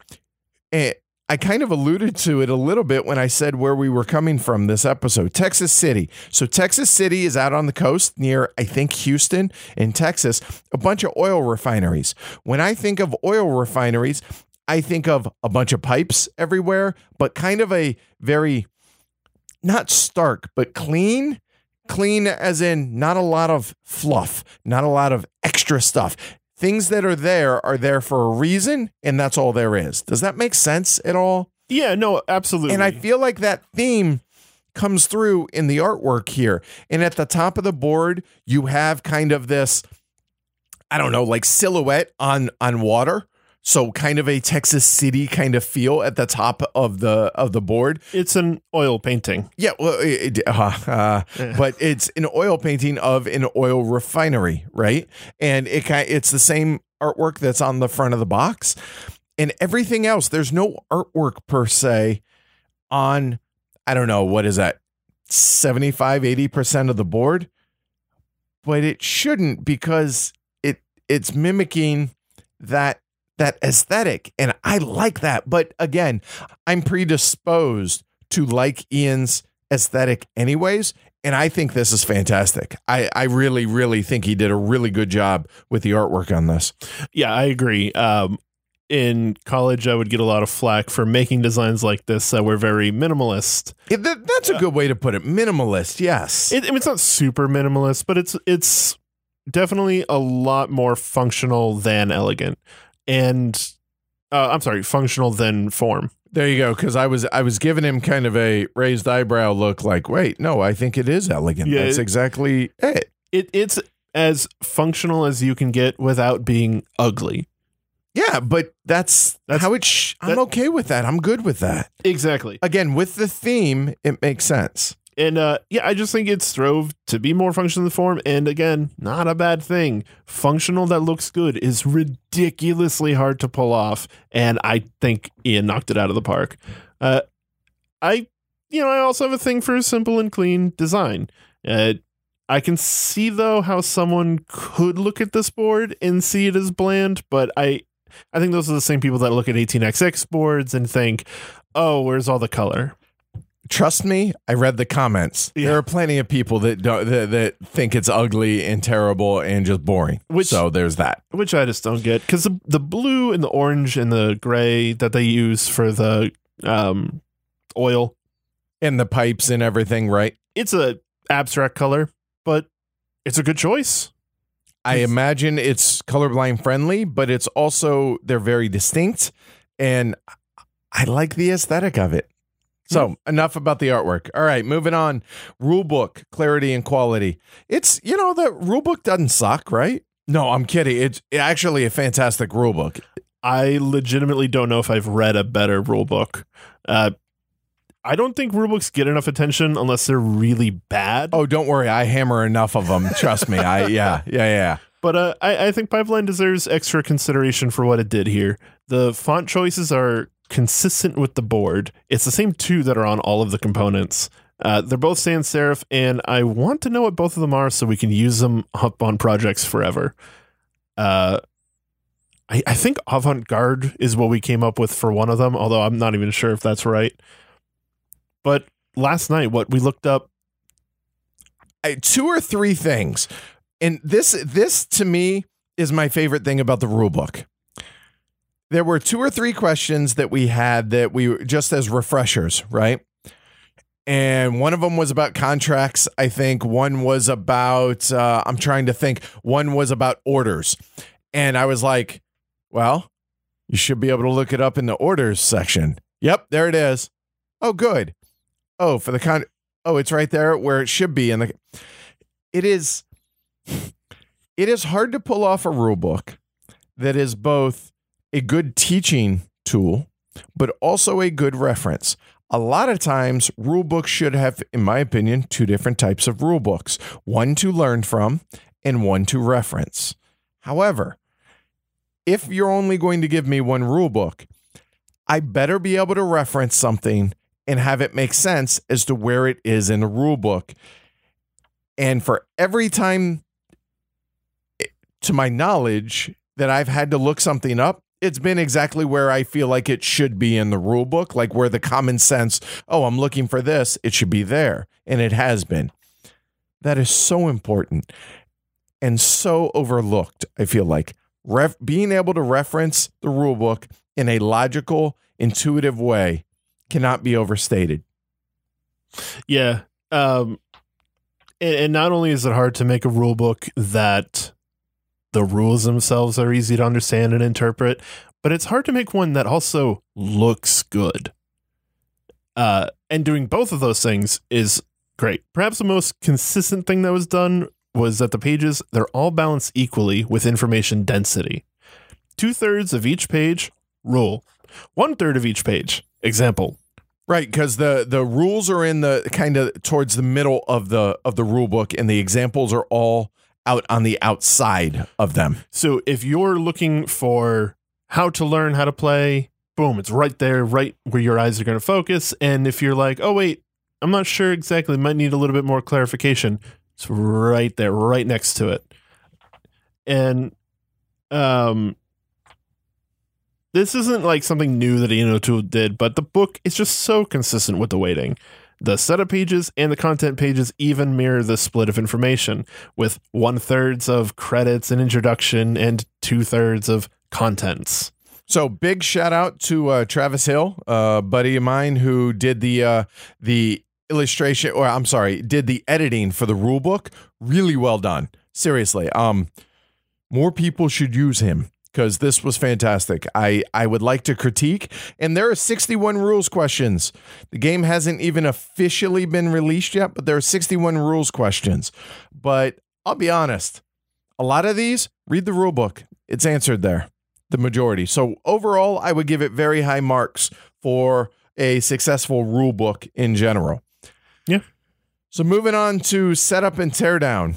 eh, I kind of alluded to it a little bit when I said where we were coming from this episode Texas City. So, Texas City is out on the coast near, I think, Houston in Texas, a bunch of oil refineries. When I think of oil refineries, I think of a bunch of pipes everywhere, but kind of a very not stark, but clean. Clean as in not a lot of fluff, not a lot of extra stuff. Things that are there are there for a reason, and that's all there is. Does that make sense at all? Yeah, no, absolutely. And I feel like that theme comes through in the artwork here. And at the top of the board, you have kind of this, I don't know, like silhouette on on water. So kind of a Texas City kind of feel at the top of the of the board. it's an oil painting. Yeah, well, it, it- uh, uh, but it's an oil painting of an oil refinery, right? And it kind it's the same artwork that's on the front of the box, and everything else. There's no artwork per se on. I don't know what is that, 75, 80 percent of the board, but it shouldn't because it it's mimicking that that aesthetic and I like that. But again, I'm predisposed to like Ian's aesthetic anyways. And I think this is fantastic. I, I really, really think he did a really good job with the artwork on this. Yeah, I agree. Um, in college, I would get a lot of flack for making designs like this that were very minimalist. It- that- that's a good way to put it. Minimalist, yes. It, I mean, it's not super minimalist, but it's it's definitely a lot more functional than elegant, and uh, I'm sorry, functional than form. there you go. Because I was I was giving him kind of a raised eyebrow look, like, wait, no, I think it is elegant. Yeah, that's it- exactly it. It it's as functional as you can get without being ugly. Yeah, but that's, That's- how it. Sh- I'm okay with that. I'm good with that. Exactly. Again, with the theme, it makes sense. And uh, yeah, I just think it strove to be more functional than form. And again, not a bad thing. Functional that looks good is ridiculously hard to pull off. And I think Ian knocked it out of the park. Uh, I, you know, I also have a thing for simple and clean design. Uh, I can see though how someone could look at this board and see it as bland, but I, I think those are the same people that look at 18xx boards and think, "Oh, where's all the color?" Trust me, I read the comments. Yeah. There are plenty of people that don't that, that think it's ugly and terrible and just boring. Which- so there's that. which I just don't get because the, the blue and the orange and the gray that they use for the um, oil, And the pipes and everything, right? it's a abstract color, but it's a good choice. I imagine it's colorblind friendly, but it's also they're very distinct, and I like the aesthetic of it. So enough about the artwork. All right, moving on. Rule book clarity and quality. It's you know the rule book doesn't suck, right? No, I'm kidding. It's actually a fantastic rule book. I legitimately don't know if I've read a better rule book. Uh, I don't think rule books get enough attention unless they're really bad. Oh, don't worry, I hammer enough of them. Trust me. I yeah yeah yeah. But uh, I, I think Pipeline deserves extra consideration for what it did here. The font choices are consistent with the board. It's the same two that are on all of the components. Uh, they're both sans serif, and I want to know what both of them are so we can use them up on projects forever. Uh, I, I think avant garde is what we came up with for one of them, although I'm not even sure if that's right. But last night, what we looked up I, two or three things, and this this to me is my favorite thing about the rule book. There were two or three questions that we had that we just as refreshers, right? And one of them was about contracts. I think one was about. Uh, I'm trying to think. One was about orders, and I was like, "Well, you should be able to look it up in the orders section." Yep, there it is. Oh, good. Oh, for the con. Oh, it's right there where it should be And the it is it is hard to pull off a rule book that is both a good teaching tool but also a good reference. A lot of times rule books should have in my opinion two different types of rule books one to learn from and one to reference. However if you're only going to give me one rule book i better be able to reference something and have it make sense as to where it is in the rule book and for every time, eh, to my knowledge, that I've had to look something up, it's been exactly where I feel like it should be in the rule book, like where the common sense, oh, I'm looking for this, it should be there. And it has been. That is so important and so overlooked, I feel like. Ref- being able to reference the rule book in a logical, intuitive way cannot be overstated. Yeah. Um, and, and not only is it hard to make a rule book that the rules themselves are easy to understand and interpret, but it's hard to make one that also looks good. Uh, and doing both of those things is great. Perhaps the most consistent thing that was done was that the pages they're all balanced equally with information density. Two thirds of each page rule, one third of each page example. Right, because the the rules are in the kind of towards the middle of the of the rule book, and the examples are all out on the outside of them. So if you're looking for how to learn how to play, boom, it's right there, right where your eyes are going to focus. And if you're like, oh, wait, I'm not sure exactly, might need a little bit more clarification, it's right there, right next to it. And um, this isn't like something new that Ian O'Toole did, but the book is just so consistent with the weighting. The setup pages and the content pages even mirror the split of information, with one thirds of credits and introduction and two thirds of contents. So big shout out to uh, Travis Hill, a buddy of mine who did the uh, the illustration, or I'm sorry, did the editing for the rule book. Really well done. Seriously, um, more people should use him because this was fantastic. I I would like to critique, and there are 61 rules questions. The game hasn't even officially been released yet, but there are 61 rules questions. But I'll be honest, a lot of these read the rule book. It's answered there the majority. So overall, I would give it very high marks for a successful rule book in general. Yeah. So moving on to setup and teardown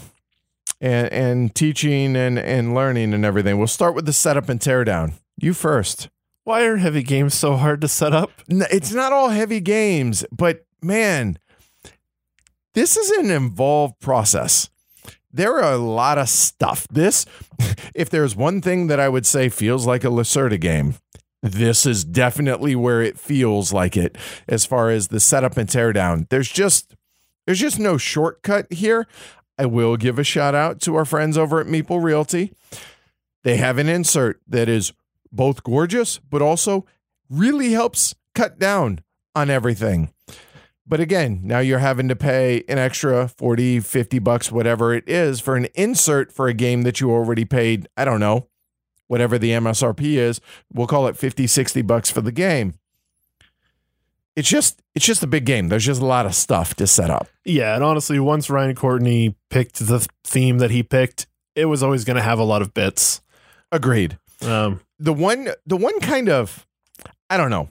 and and teaching and and learning and everything. We'll start with the setup and teardown. You first. Why are heavy games so hard to set up? It's not all heavy games, but man, this is an involved process. There are a lot of stuff. This, if there's one thing that I would say feels like a Lacerda game, this is definitely where it feels like it as far as the setup and teardown. There's just there's just no shortcut here. I will give a shout out to our friends over at Meeple Realty. They have an insert that is both gorgeous, but also really helps cut down on everything. But again, now you're having to pay an extra 40, 50 bucks, whatever it is, for an insert for a game that you already paid, I don't know, whatever the MSRP is. We'll call it 50, 60 bucks for the game. It's just it's just a big game. There's just a lot of stuff to set up. Yeah, and honestly, once Ryan Courtney picked the theme that he picked, it was always going to have a lot of bits. Agreed. Um, the one the one kind of I don't know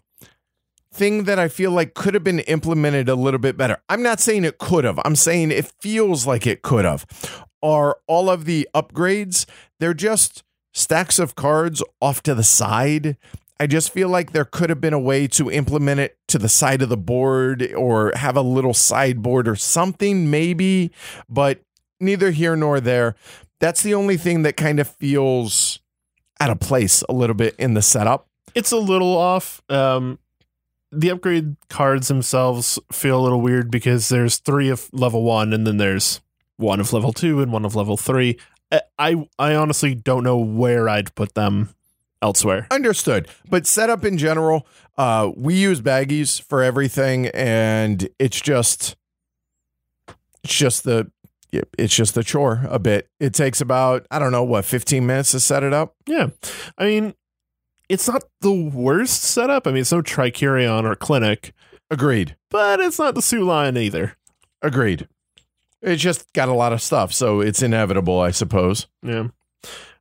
thing that I feel like could have been implemented a little bit better. I'm not saying it could have. I'm saying it feels like it could have. Are all of the upgrades, they're just stacks of cards off to the side. I just feel like there could have been a way to implement it to the side of the board or have a little sideboard or something, maybe, but neither here nor there. That's the only thing that kind of feels out of place a little bit in the setup. it's a little off. Um, the upgrade cards themselves feel a little weird because there's three of level one, and then there's one of level two and one of level three. I I, I honestly don't know where I'd put them elsewhere. Understood. But setup in general, uh, we use baggies for everything, and it's just it's just the it's just the chore a bit. It takes about I don't know what 15 minutes to set it up. Yeah, I mean, it's not the worst setup. I mean, it's no Trickerion or Clinic, Agreed. but it's not the Sue Lion either. Agreed. It's just got a lot of stuff, so it's inevitable, I suppose. Yeah.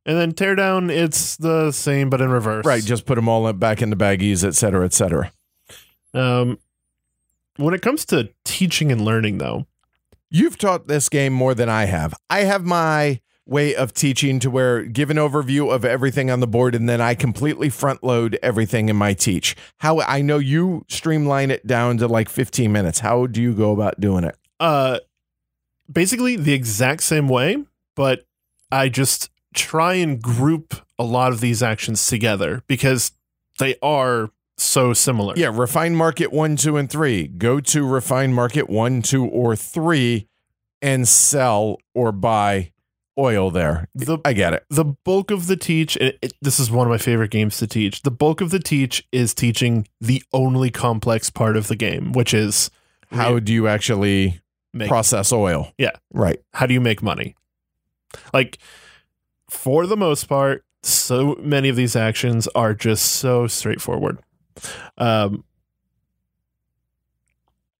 And then Teardown, it's the same but in reverse. Right, just put them all back in the baggies, et cetera, et cetera. Um, when it comes to teaching and learning, though, You've taught this game more than I have. I have my way of teaching to where give an overview of everything on the board and then I completely front load everything in my teach. How I know you streamline it down to like 15 minutes. How do you go about doing it? uh, basically the exact same way, but I just try and group a lot of these actions together because they are so similar. Yeah, refine market 1, 2 and 3. Go to refine market 1, 2 or 3 and sell or buy oil there. The I get it. the bulk of the teach it, it- this is one of my favorite games to teach the bulk of the teach is teaching the only complex part of the game which is How do you actually make, process oil? Yeah. Right. how do you make money like for the most part so many of these actions are just so straightforward. Um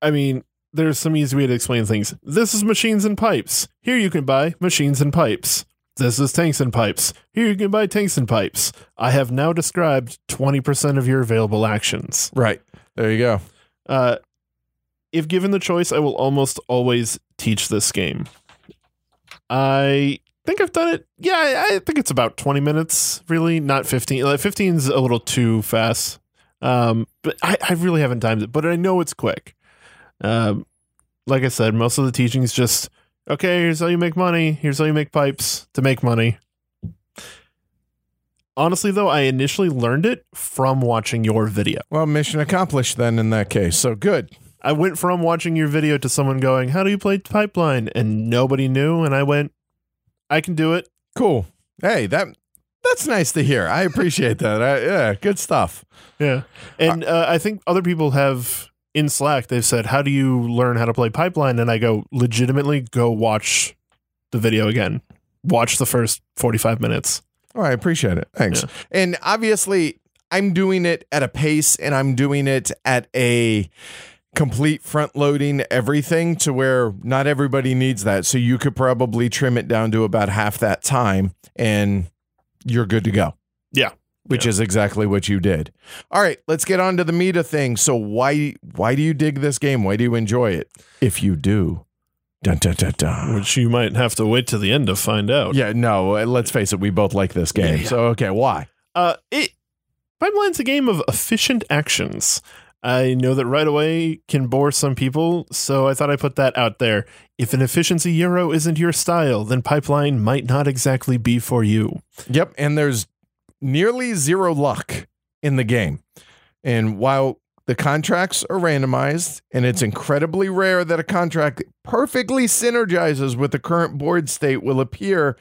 i mean there's some easy way to explain things. This is machines and pipes. Here you can buy machines and pipes. This is tanks and pipes. Here you can buy tanks and pipes. I have now described 20% of your available actions. Right. There you go. uh, if given the choice, I will almost always teach this game. I think I've done it. Yeah, I, I think it's about 20 minutes, really, not 15. Like 15 is a little too fast. Um, but I, I really haven't timed it, but I know it's quick. Um, like I said, most of the teaching is just okay, here's how you make money, here's how you make pipes to make money. Honestly, though, I initially learned it from watching your video. Well, mission accomplished then in that case. So good. I went from watching your video to someone going, "How do you play Pipeline?" and nobody knew, and I went, "I can do it." Cool. Hey, that that's nice to hear. I appreciate that. I, yeah, good stuff. Yeah, and uh, I think other people have in Slack. They've said, "How do you learn how to play Pipeline?" And I go, legitimately, go watch the video again. Watch the first forty-five minutes. Oh, I appreciate it. Thanks. Yeah. And obviously, I'm doing it at a pace and I'm doing it at a complete front loading everything to where not everybody needs that. So you could probably trim it down to about half that time and you're good to go. Yeah. Which Yeah. is exactly what you did. All right, let's get on to the meta thing. So why why do you dig this game? Why do you enjoy it? If you do. Dun, dun, dun, dun. Which you might have to wait to the end to find out. Yeah, no, let's face it, we both like this game. Yeah. So okay, why? Uh, it Pipeline's a game of efficient actions. I know that right away can bore some people, so I thought I'd put that out there. If an efficiency euro isn't your style, then Pipeline might not exactly be for you. Yep, and there's nearly zero luck in the game. And while the contracts are randomized, and it's incredibly rare that a contract perfectly synergizes with the current board state will appear.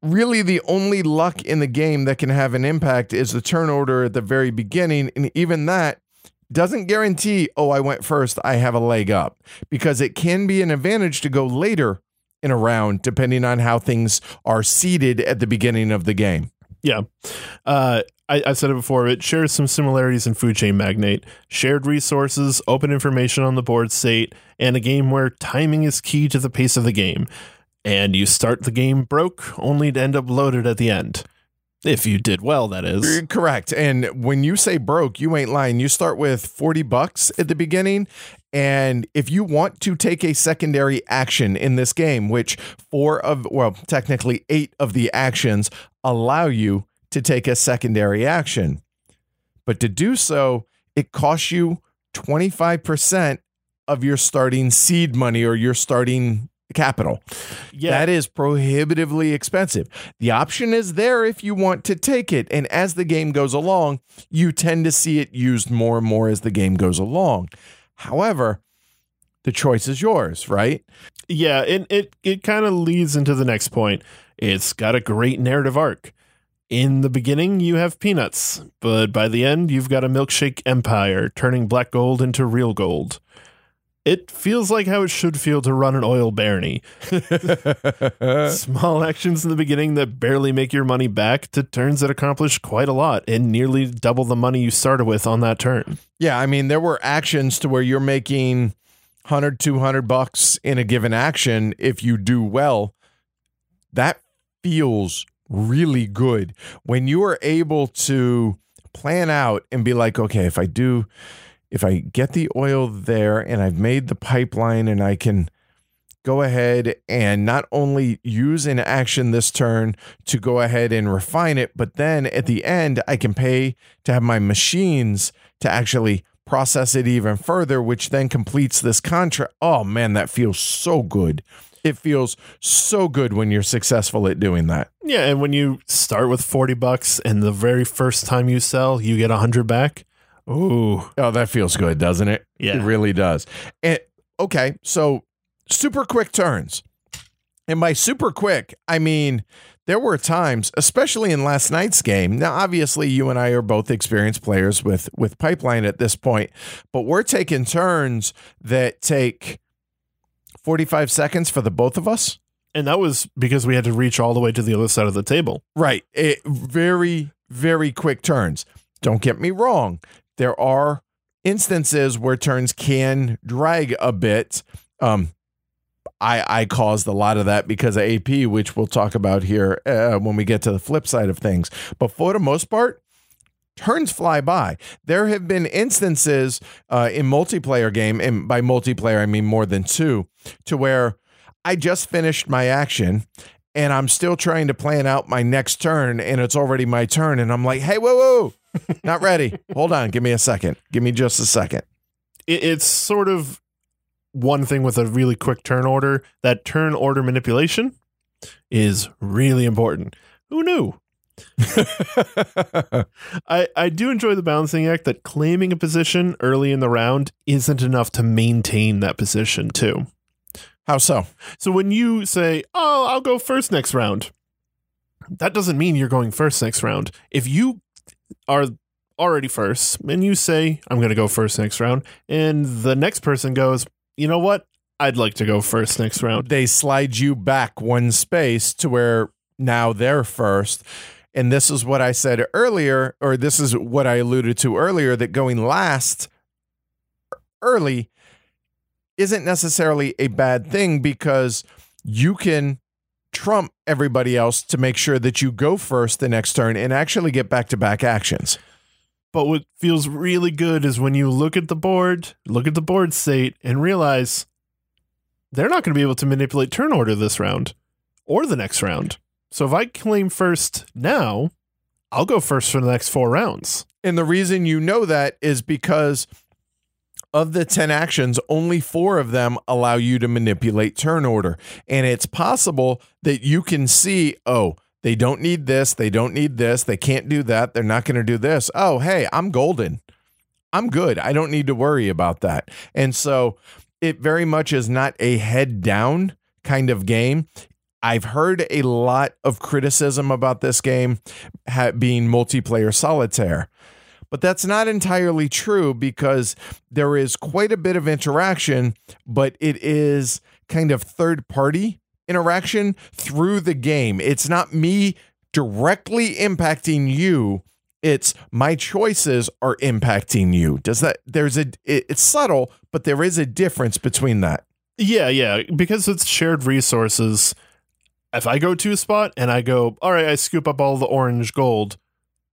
Really, the only luck in the game that can have an impact is the turn order at the very beginning. And even that doesn't guarantee, oh, I went first, I have a leg up, because it can be an advantage to go later in a round, depending on how things are seeded at the beginning of the game. Yeah. Uh, I, I said it before, it shares some similarities in Food Chain Magnate. Shared resources, open information on the board state, and a game where timing is key to the pace of the game. And you start the game broke, only to end up loaded at the end. If you did well, that is. Uh, correct. And when you say broke, you ain't lying. You start with 40 bucks at the beginning. And if you want to take a secondary action in this game, which four of, well, technically eight of the actions allow you to take a secondary action. But to do so, it costs you 25% of your starting seed money or your starting capital. Yeah. That is prohibitively expensive. The option is there if you want to take it. And as the game goes along, you tend to see it used more and more as the game goes along. However, the choice is yours, right? Yeah, and it it kind of leads into the next point. It's got a great narrative arc. In the beginning, you have peanuts, but by the end, you've got a milkshake empire turning black gold into real gold. It feels like how it should feel to run an oil barony. Small actions in the beginning that barely make your money back to turns that accomplish quite a lot and nearly double the money you started with on that turn. Yeah, I mean, there were actions to where you're making 100, 200 bucks in a given action if you do well. That feels really good when you are able to plan out and be like, okay, if I do, if I get the oil there and I've made the pipeline and I can go ahead and not only use an action this turn to go ahead and refine it, but then at the end, I can pay to have my machines to actually process it even further, which then completes this contract. Oh man, that feels so good. It feels so good when you're successful at doing that. Yeah, and when you start with 40 bucks and the very first time you sell, you get 100 back. Ooh. Oh, that feels good, doesn't it? Yeah. It really does. And okay, so super quick turns. And by super quick, I mean there were times, especially in last night's game. Now, obviously, you and I are both experienced players with with pipeline at this point, but we're taking turns that take 45 seconds for the both of us. And that was because we had to reach all the way to the other side of the table. Right. It, very, very quick turns. Don't get me wrong. There are instances where turns can drag a bit. Um, I, I caused a lot of that because of AP, which we'll talk about here uh, when we get to the flip side of things. But for the most part, turns fly by. There have been instances uh, in multiplayer game, and by multiplayer I mean more than two, to where I just finished my action and I'm still trying to plan out my next turn, and it's already my turn, and I'm like, hey, whoa, whoa, not ready. Hold on, give me a second. Give me just a second. It, it's sort of one thing with a really quick turn order. That turn order manipulation is really important. Who knew? I, I do enjoy the balancing act that claiming a position early in the round isn't enough to maintain that position, too. How so? So when you say, "Oh, I'll go first next round," that doesn't mean you're going first next round. If you are already first and you say, "I'm going to go first next round," and the next person goes, "You know what? I'd like to go first next round." They slide you back one space to where now they're first. And this is what I said earlier, or this is what I alluded to earlier that going last early isn't necessarily a bad thing because you can trump everybody else to make sure that you go first the next turn and actually get back to back actions. But what feels really good is when you look at the board, look at the board state, and realize they're not going to be able to manipulate turn order this round or the next round. So if I claim first now, I'll go first for the next four rounds. And the reason you know that is because of the 10 actions, only four of them allow you to manipulate turn order. And it's possible that you can see, oh, They don't need this. They don't need this. They can't do that. They're not going to do this. Oh, hey, I'm golden. I'm good. I don't need to worry about that. And so it very much is not a head down kind of game. I've heard a lot of criticism about this game being multiplayer solitaire. But that's not entirely true because there is quite a bit of interaction, but it is kind of third party interaction through the game. It's not me directly impacting you. It's my choices are impacting you. Does that there's a it, it's subtle, but there is a difference between that. Yeah, yeah, because it's shared resources. If I go to a spot and I go, all right, I scoop up all the orange gold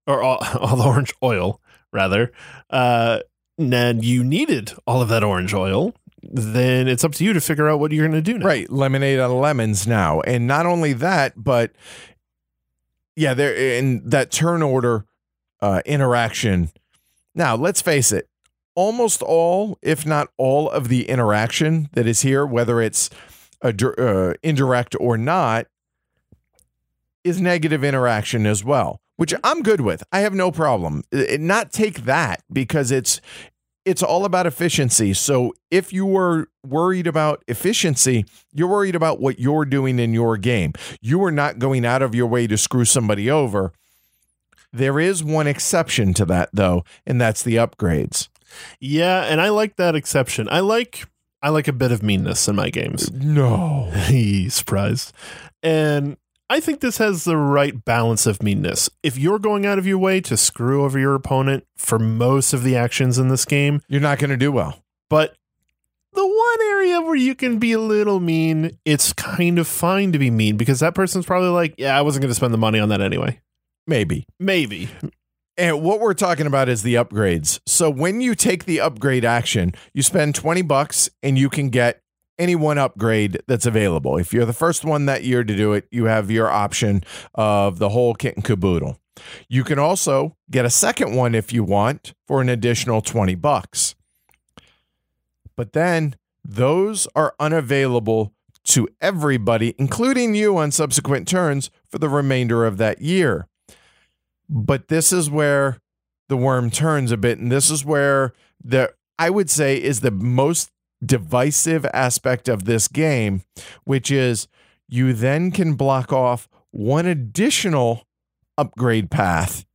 or all, all the orange oil, rather, uh, and you needed all of that orange oil, then it's up to you to figure out what you're going to do now. Right, lemonade out of lemons now, and not only that, but yeah, there in that turn order uh, interaction. Now, let's face it, almost all, if not all, of the interaction that is here, whether it's a, uh, indirect or not, is negative interaction as well, which mm-hmm. I'm good with. I have no problem. It, not take that because it's it's all about efficiency. So if you were worried about efficiency, you're worried about what you're doing in your game. You are not going out of your way to screw somebody over. There is one exception to that though, and that's the upgrades. Yeah, and I like that exception. I like I like a bit of meanness in my games. No. Surprised. And I think this has the right balance of meanness. If you're going out of your way to screw over your opponent for most of the actions in this game, You're not going to do well. but the one area where you can be a little mean, it's kind of fine to be mean because that person's probably like, yeah, I wasn't going to spend the money on that anyway. Maybe. Maybe. And what we're talking about is the upgrades. So when you take the upgrade action, you spend 20 bucks and you can get any one upgrade that's available. If you're the first one that year to do it, you have your option of the whole kit and caboodle. You can also get a second one if you want for an additional 20 bucks. But then those are unavailable to everybody, including you on subsequent turns for the remainder of that year. But this is where the worm turns a bit, and this is where the I would say is the most divisive aspect of this game, which is you then can block off one additional upgrade path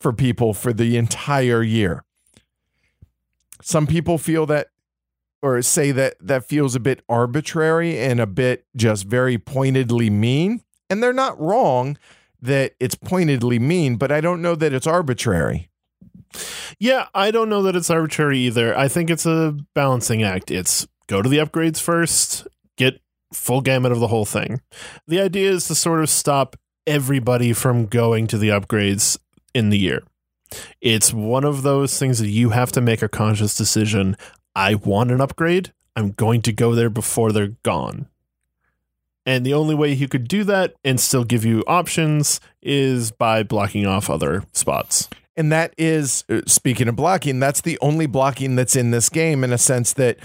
for people for the entire year. Some people feel that or say that that feels a bit arbitrary and a bit just very pointedly mean, and they're not wrong that it's pointedly mean, but I don't know that it's arbitrary. Yeah, I don't know that it's arbitrary either. I think it's a balancing act. It's go to the upgrades first, get full gamut of the whole thing. The idea is to sort of stop everybody from going to the upgrades in the year. It's one of those things that you have to make a conscious decision. I want an upgrade. I'm going to go there before they're gone. And the only way you could do that and still give you options is by blocking off other spots. And that is, uh, speaking of blocking, that's the only blocking that's in this game in a sense that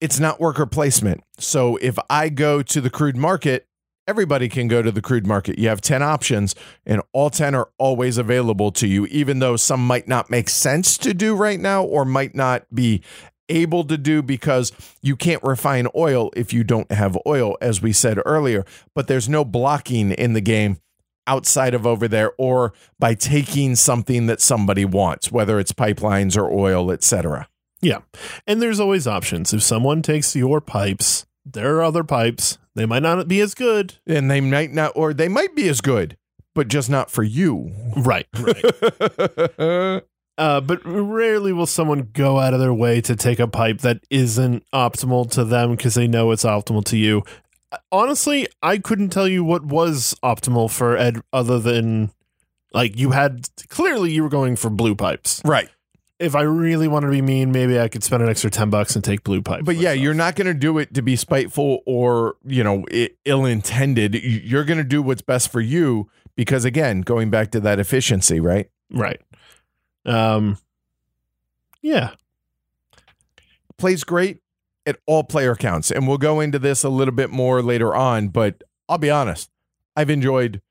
it's not worker placement. So if I go to the crude market, everybody can go to the crude market. You have 10 options, and all 10 are always available to you, even though some might not make sense to do right now or might not be able to do because you can't refine oil if you don't have oil, as we said earlier. But there's no blocking in the game outside of over there or by taking something that somebody wants, whether it's pipelines or oil, etc. Yeah. And there's always options. If someone takes your pipes, there are other pipes. They might not be as good. And they might not, or they might be as good, but just not for you. Right. Right. uh, but rarely will someone go out of their way to take a pipe that isn't optimal to them because they know it's optimal to you. Honestly, I couldn't tell you what was optimal for Ed other than like you had clearly you were going for blue pipes. right. If I really wanted to be mean, maybe I could spend an extra 10 bucks and take blue pipe. But yeah, myself. you're not going to do it to be spiteful or, you know, ill intended. You're going to do what's best for you because, again, going back to that efficiency, right? right. Um yeah. Plays great at all player counts. And we'll go into this a little bit more later on, but I'll be honest, I've enjoyed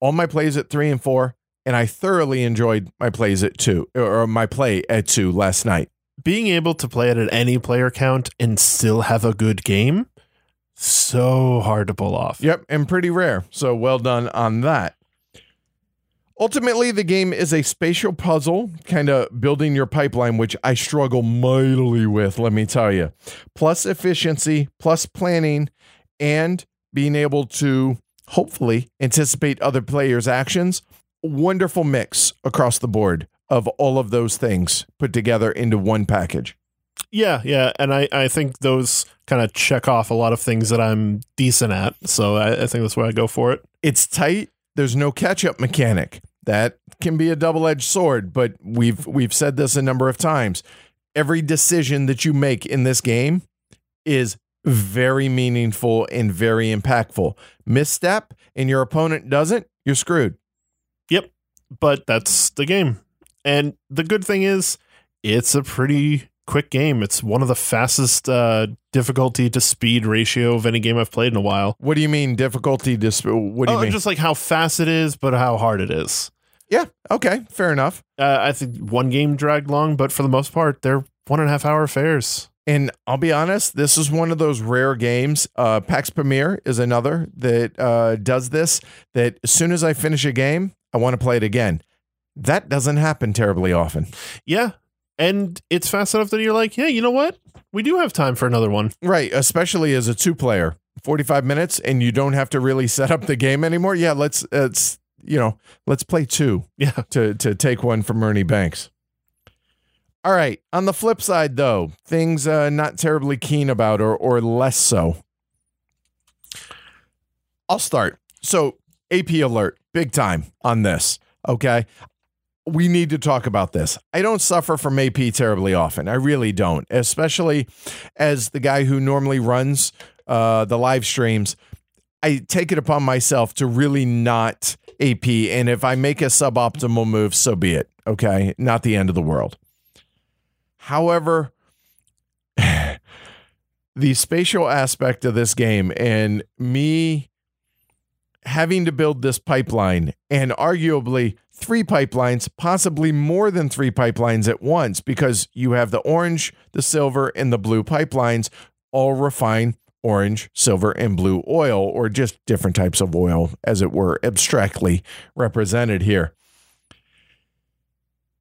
all my plays at three and four, and I thoroughly enjoyed my plays at two or my play at two last night. Being able to play it at any player count and still have a good game, so hard to pull off. Yep, and pretty rare. So well done on that. Ultimately, the game is a spatial puzzle, kind of building your pipeline, which I struggle mightily with, let me tell you. Plus efficiency, plus planning, and being able to hopefully anticipate other players' actions. Wonderful mix across the board of all of those things put together into one package. Yeah, yeah. And I, I think those kind of check off a lot of things that I'm decent at. So I, I think that's why I go for it. It's tight. There's no catch up mechanic. That can be a double-edged sword, but we've we've said this a number of times. Every decision that you make in this game is very meaningful and very impactful. Misstep and your opponent doesn't, you're screwed. Yep. But that's the game. And the good thing is it's a pretty quick game. It's one of the fastest uh, difficulty to speed ratio of any game I've played in a while. What do you mean difficulty to sp- what do you oh, mean? just like how fast it is, but how hard it is. Yeah, okay, fair enough. Uh, I think one game dragged long, but for the most part, they're one and a half hour affairs. And I'll be honest, this is one of those rare games. Uh, Pax Pamir is another that uh, does this. That as soon as I finish a game, I want to play it again. That doesn't happen terribly often. Yeah. And it's fast enough that you're like, yeah, you know what? We do have time for another one. Right, especially as a two player. 45 minutes and you don't have to really set up the game anymore. Yeah, let's let's you know, let's play two Yeah. to to take one from Ernie Banks. All right, on the flip side though, things uh not terribly keen about or or less so. I'll start. So, AP alert, big time on this, okay? We need to talk about this. I don't suffer from AP terribly often. I really don't, especially as the guy who normally runs uh, the live streams. I take it upon myself to really not AP. And if I make a suboptimal move, so be it. Okay. Not the end of the world. However, the spatial aspect of this game and me having to build this pipeline and arguably three pipelines, possibly more than three pipelines at once, because you have the orange, the silver, and the blue pipelines all refine orange, silver, and blue oil, or just different types of oil, as it were, abstractly represented here.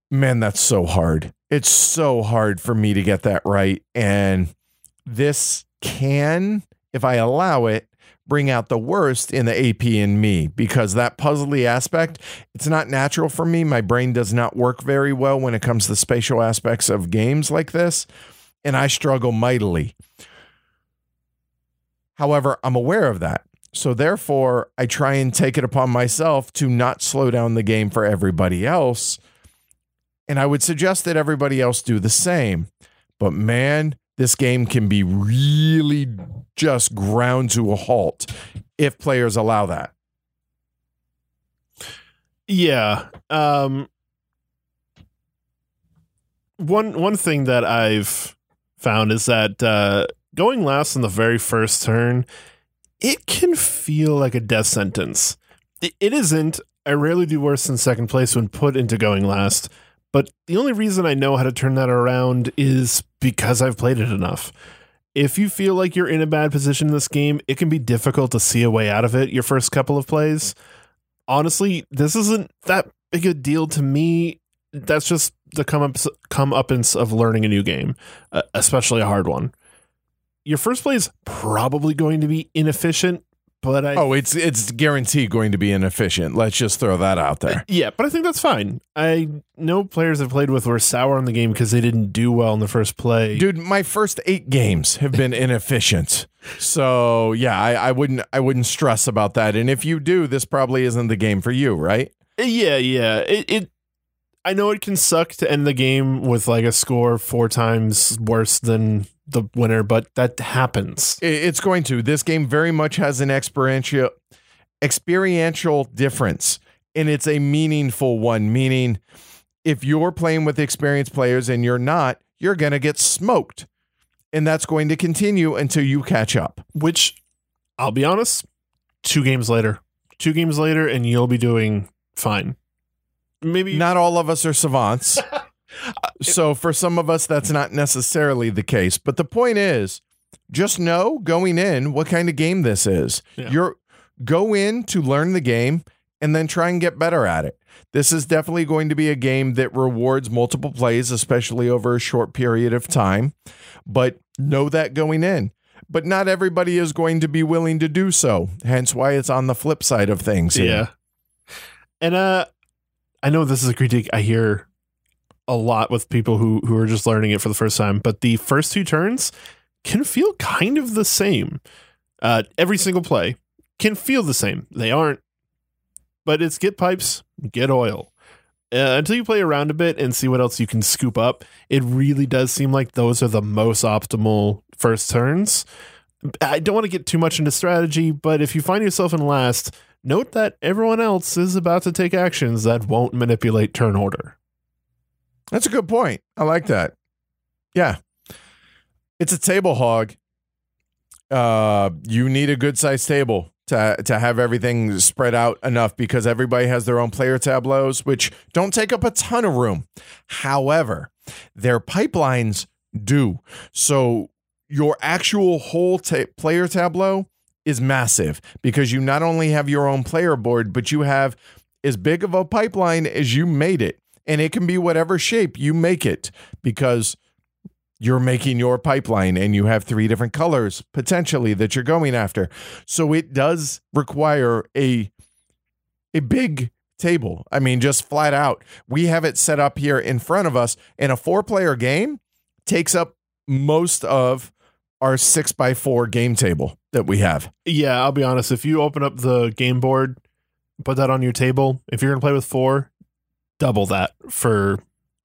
Man, that's so hard. It's so hard for me to get that right. And this can, if I allow it, bring out the worst in the AP in me because that puzzly aspect, it's not natural for me. My brain does not work very well when it comes to the spatial aspects of games like this, and I struggle mightily. However, I'm aware of that. So therefore, I try and take it upon myself to not slow down the game for everybody else. And I would suggest that everybody else do the same. But man, this game can be really just ground to a halt if players allow that. Yeah. Um one one thing that I've found is that uh going last in the very first turn, it can feel like a death sentence. It, isn't. I rarely do worse than second place when put into going last, but the only reason I know how to turn that around is because I've played it enough. If you feel like you're in a bad position in this game, it can be difficult to see a way out of it your first couple of plays. Honestly, this isn't that big a deal to me. That's just the come up come uppance of learning a new game, uh, especially a hard one. Your first play is probably going to be inefficient, but I Oh, it's it's guaranteed going to be inefficient. Let's just throw that out there. Uh, yeah, but I think that's fine. I know players I've played with were sour on the game because they didn't do well in the first play. Dude, my first eight games have been inefficient. So yeah, I, I wouldn't I wouldn't stress about that. And if you do, this probably isn't the game for you, right? Uh, yeah, yeah. It, it I know it can suck to end the game with like a score four times worse than the winner, but that happens. It's going to. This game very much has an experiential experiential difference, and it's a meaningful one. Meaning, if you're playing with experienced players and you're not, you're gonna get smoked, and that's going to continue until you catch up. Which I'll be honest, two games later, two games later, and you'll be doing fine. Maybe Not all of us are savants. so for some of us, that's not necessarily the case. But the point is, just know going in what kind of game this is. Yeah. You're go in to learn the game and then try and get better at it. This is definitely going to be a game that rewards multiple plays, especially over a short period of time. But know that going in. But not everybody is going to be willing to do so. Hence why it's on the flip side of things. here. Yeah. And uh I know this is a critique I hear a lot with people who who are just learning it for the first time, but the first two turns can feel kind of the same. Uh every single play can feel the same. They aren't but it's get pipes, get oil. Uh, until you play around a bit and see what else you can scoop up, it really does seem like those are the most optimal first turns. I don't want to get too much into strategy, but if you find yourself in last, note that everyone else is about to take actions that won't manipulate turn order. That's a good point. I like that. Yeah. It's a table hog. Uh, you need a good sized table to to have everything spread out enough because everybody has their own player tableaus, which don't take up a ton of room. However, their pipelines do. So your actual whole ta- player tableau is massive because you not only have your own player board, but you have as big of a pipeline as you made it. And it can be whatever shape you make it because you're making your pipeline and you have three different colors potentially that you're going after. So it does require a a big table. I mean, just flat out. We have it set up here in front of us, and a four-player game takes up most of our six by four game table that we have. Yeah, I'll be honest. If you open up the game board, put that on your table, if you're going to play with four, double that for.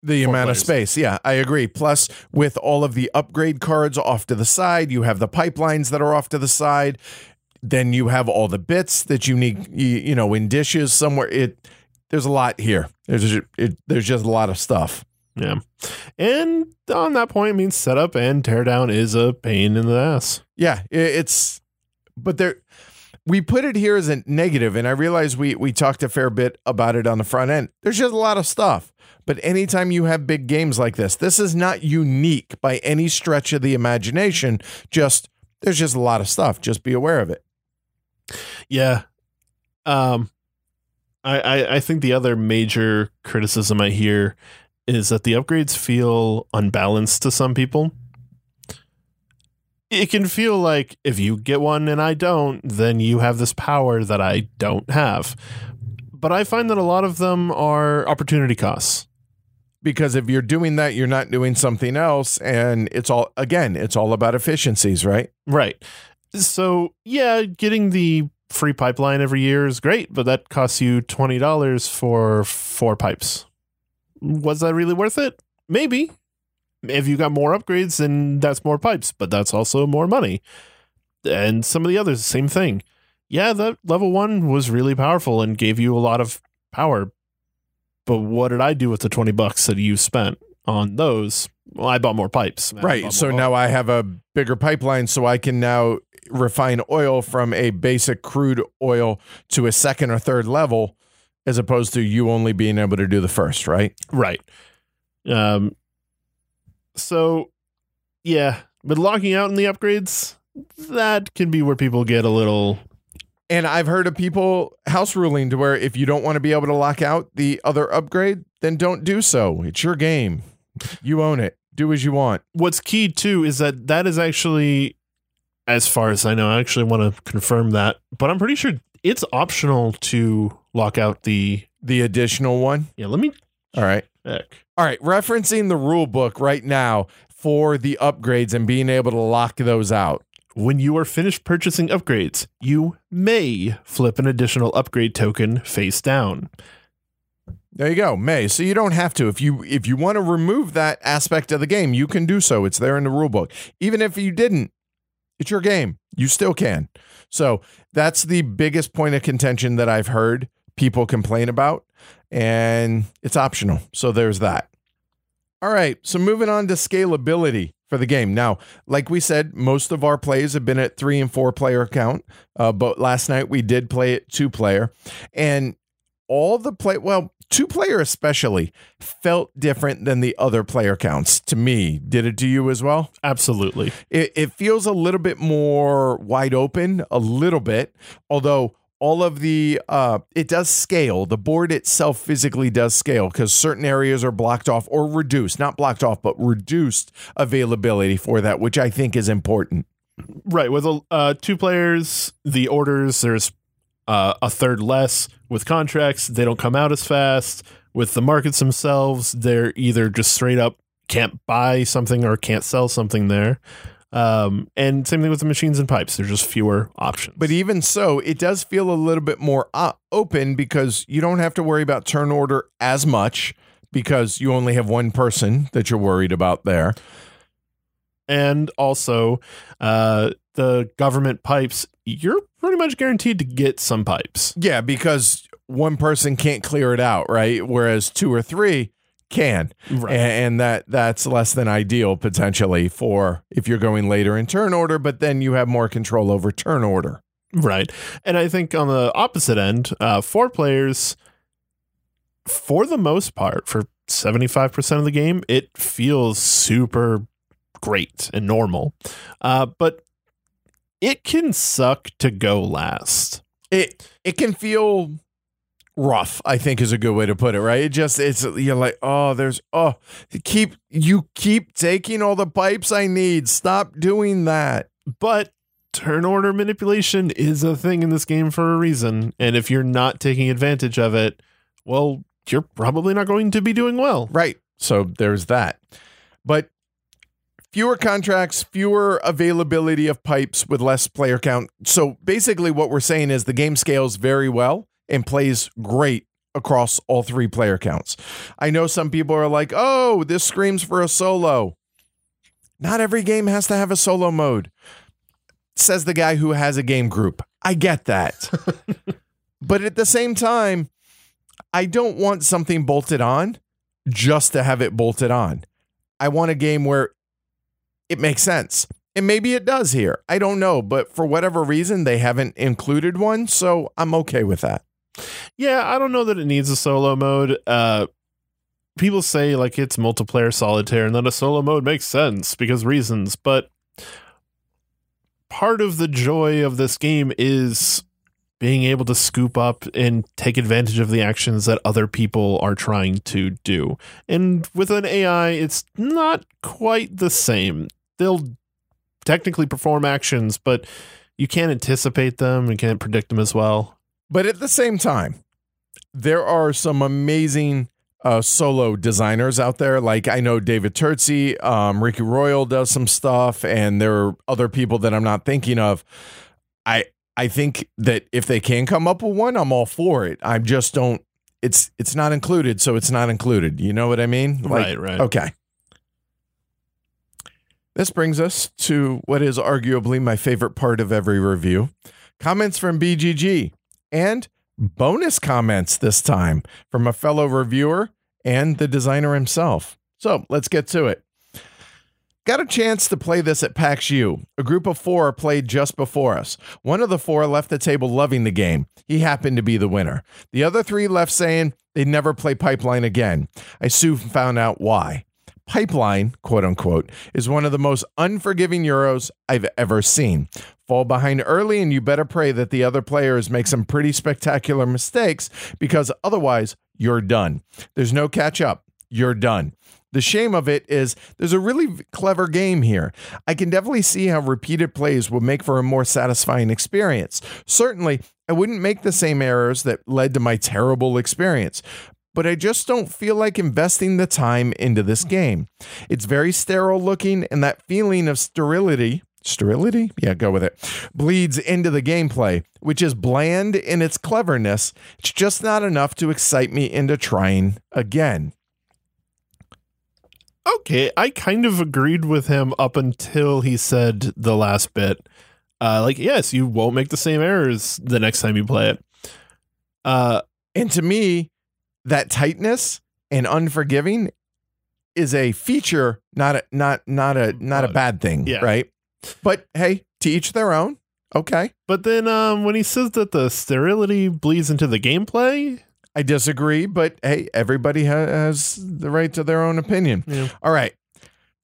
The amount of space. Yeah, I agree. Plus, with all of the upgrade cards off to the side, you have the pipelines that are off to the side. Then you have all the bits that you need, you, you know, in dishes somewhere. It there's a lot here. There's ju- it, there's just a lot of stuff. Yeah. And on that point, means setup and teardown is a pain in the ass. Yeah, it's but there we put it here as a negative, and I realize we we talked a fair bit about it on the front end. There's just a lot of stuff. But anytime you have big games like this, this is not unique by any stretch of the imagination. Just there's just a lot of stuff. Just be aware of it. Yeah. Um, I, I I think the other major criticism I hear is that the upgrades feel unbalanced to some people. It can feel like if you get one and I don't, then you have this power that I don't have. But I find that a lot of them are opportunity costs. Because if you're doing that, you're not doing something else, and it's all again, it's all about efficiencies, right? Right. So, yeah, getting the free pipeline every year is great, but that costs you $20 for four pipes. Was that really worth it? Maybe. If you got more upgrades, then that's more pipes, but that's also more money. And some of the others, same thing. Yeah, that level one was really powerful and gave you a lot of power. But what did I do with the 20 bucks that you spent on those? Well, I bought more pipes. Right. So now I have a bigger pipeline, so I can now refine oil from a basic crude oil to a second or third level, as opposed to you only being able to do the first, right? Right. Um so yeah, but locking out in the upgrades, that can be where people get a little And I've heard of people house ruling to where if you don't want to be able to lock out the other upgrade, then don't do so. It's your game. You own it. Do as you want. what's key too is that that is actually as far as I know, I actually want to confirm that, but I'm pretty sure it's optional to lock out the The additional one. yeah, let me All right. check. All right. Referencing the rule book right now for the upgrades and being able to lock those out. When you are finished purchasing upgrades, you may flip an additional upgrade token face down. There you go, May. So you don't have to. If you if you want to remove that aspect of the game, you can do so. It's there in the rule book. Even if you didn't, it's your game. You still can. So that's the biggest point of contention that I've heard people complain about, and it's optional. So there's that. All right. So moving on to scalability for the game. Now, like we said, most of our plays have been at three and four player count, uh, but last night we did play it two player, and all the play well two player especially felt different than the other player counts to me did it to you as well Absolutely. it, it feels a little bit more wide open a little bit although all of the uh it does scale the board itself physically does scale because certain areas are blocked off or reduced not blocked off but reduced availability for that which i think is important Right. With uh, two players, the orders, there's uh, a third less. With contracts, they don't come out as fast. With the markets themselves, they're either just straight up can't buy something or can't sell something there. Um, and same thing with the machines and pipes. There's just fewer options. But even so, it does feel a little bit more uh, open because you don't have to worry about turn order as much because you only have one person that you're worried about there. and also uh, the government pipes, you're pretty much guaranteed to get some pipes. Yeah, because one person can't clear it out, right? Whereas two or three can. Right. And that that's less than ideal potentially for if you're going later in turn order, but then you have more control over turn order. Right. And I think on the opposite end, uh, four players, for the most part, for 75% of the game, it feels super great and normal. Uh, but it can suck to go last. It it can feel rough, I think is a good way to put it, right? It just it's you're like, oh, there's oh keep you keep taking all the pipes I need. Stop doing that. But turn order manipulation is a thing in this game for a reason. And if you're not taking advantage of it, well, you're probably not going to be doing well. Right. So there's that. But fewer contracts, fewer availability of pipes with less player count. So basically, what we're saying is the game scales very well and plays great across all three player counts. I know some people are like, oh, this screams for a solo. Not every game has to have a solo mode, says the guy who has a game group. I get that. but at the same time, I don't want something bolted on just to have it bolted on. I want a game where it makes sense. And maybe it does here. I don't know. But for whatever reason, they haven't included one. So I'm okay with that. Yeah, I don't know that it needs a solo mode. Uh, people say like it's multiplayer solitaire and that a solo mode makes sense because reasons, but part of the joy of this game is being able to scoop up and take advantage of the actions that other people are trying to do. And with an AI, it's not quite the same. They'll technically perform actions, but you can't anticipate them and can't predict them as well. But at the same time, there are some amazing uh, solo designers out there. Like I know David Turczi, um, Ricky Royal does some stuff, and there are other people that I'm not thinking of. I I think that if they can come up with one, I'm all for it. I just don't. It's it's not included, so it's not included. You know what I mean? Like, right, right. Okay. This brings us to what is arguably my favorite part of every review comments from BGG and bonus comments this time from a fellow reviewer and the designer himself. So let's get to it. Got a chance to play this at PAX U. A group of four played just before us. One of the four left the table loving the game. He happened to be the winner. The other three left saying they'd never play Pipeline again. I soon found out why. Pipeline, quote unquote, is one of the most unforgiving Euros I've ever seen. Fall behind early, and you better pray that the other players make some pretty spectacular mistakes because otherwise, you're done. There's no catch up. You're done. The shame of it is there's a really clever game here. I can definitely see how repeated plays would make for a more satisfying experience. Certainly, I wouldn't make the same errors that led to my terrible experience, but I just don't feel like investing the time into this game. It's very sterile looking, and that feeling of sterility. Sterility? Yeah, go with it. Bleeds into the gameplay, which is bland in its cleverness. It's just not enough to excite me into trying again. Okay, I kind of agreed with him up until he said the last bit. Uh, like, yes, you won't make the same errors the next time you play it. Uh, And to me, that tightness and unforgiving is a feature, not a not not a not a bad thing, yeah. right? But hey, to each their own. Okay. But then um, when he says that the sterility bleeds into the gameplay, I disagree, but hey, everybody has the right to their own opinion. Yeah. All right.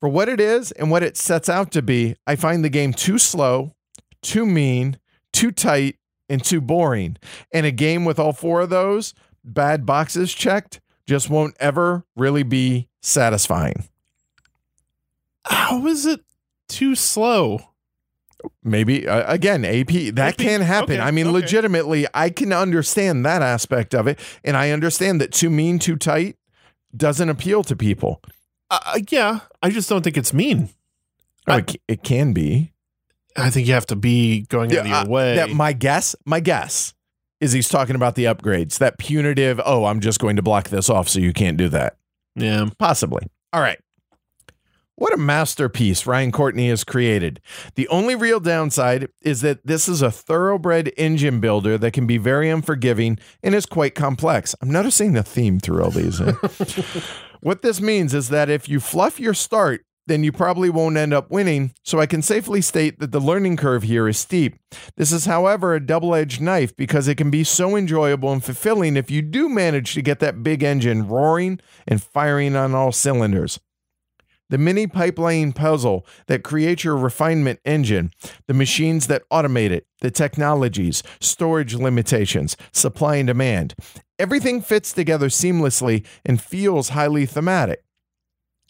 For what it is and what it sets out to be, I find the game too slow, too mean, too tight, and too boring. And a game with all four of those bad boxes checked just won't ever really be satisfying. how is it too slow? Maybe uh, again, AP that Maybe. can happen. Okay, I mean, okay. legitimately, I can understand that aspect of it, and I understand that too mean, too tight doesn't appeal to people. Uh, yeah, I just don't think it's mean. Oh, I- it, it can be. I think you have to be going out of Yeah, your way. That my guess, my guess is he's talking about the upgrades. That punitive. Oh, I'm just going to block this off, so you can't do that. yeah. Possibly. All right. What a masterpiece Ryan Courtney has created. The only real downside is that this is a thoroughbred engine builder that can be very unforgiving and is quite complex. I'm noticing the theme through all these. eh? what this means is that if you fluff your start, then you probably won't end up winning. So I can safely state that the learning curve here is steep. This is, however, a double edged knife because it can be so enjoyable and fulfilling if you do manage to get that big engine roaring and firing on all cylinders. The mini pipeline puzzle that creates your refinement engine, the machines that automate it, the technologies, storage limitations, supply and demand. Everything fits together seamlessly and feels highly thematic.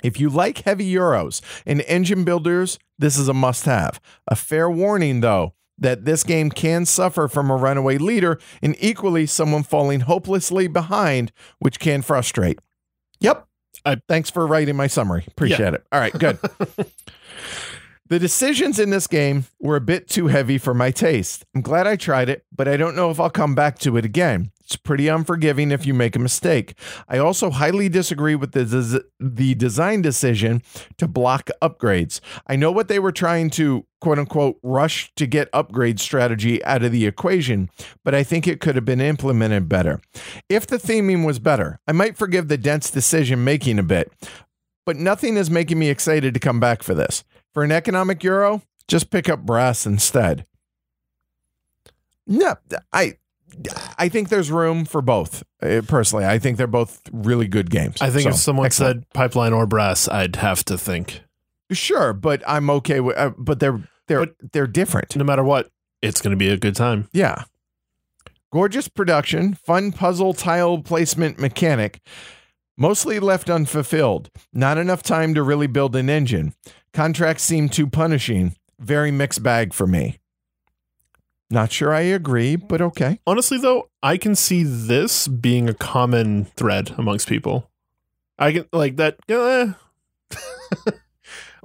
If you like heavy Euros and engine builders, this is a must have. A fair warning, though, that this game can suffer from a runaway leader and equally someone falling hopelessly behind, which can frustrate. Yep. I- Thanks for writing my summary. Appreciate it. All right, good. the decisions in this game were a bit too heavy for my taste. I'm glad I tried it, but I don't know if I'll come back to it again. It's pretty unforgiving if you make a mistake. I also highly disagree with the des- the design decision to block upgrades. I know what they were trying to quote unquote rush to get upgrade strategy out of the equation, but I think it could have been implemented better. If the theming was better, I might forgive the dense decision making a bit, but nothing is making me excited to come back for this. For an economic euro, just pick up brass instead. No, I I think there's room for both. uh, Personally, I think they're both really good games. I think So, if someone excellent. said pipeline or brass, I'd have to think. sure, but I'm okay with. Uh, but they're they're But- they're different. No matter what, it's going to be a good time. Yeah. Gorgeous production, fun puzzle tile placement mechanic, mostly left unfulfilled. Not enough time to really build an engine. Contracts seem too punishing. Very mixed bag for me. Not sure I agree, but okay. Honestly, though, I can see this being a common thread amongst people. I can like that. eh.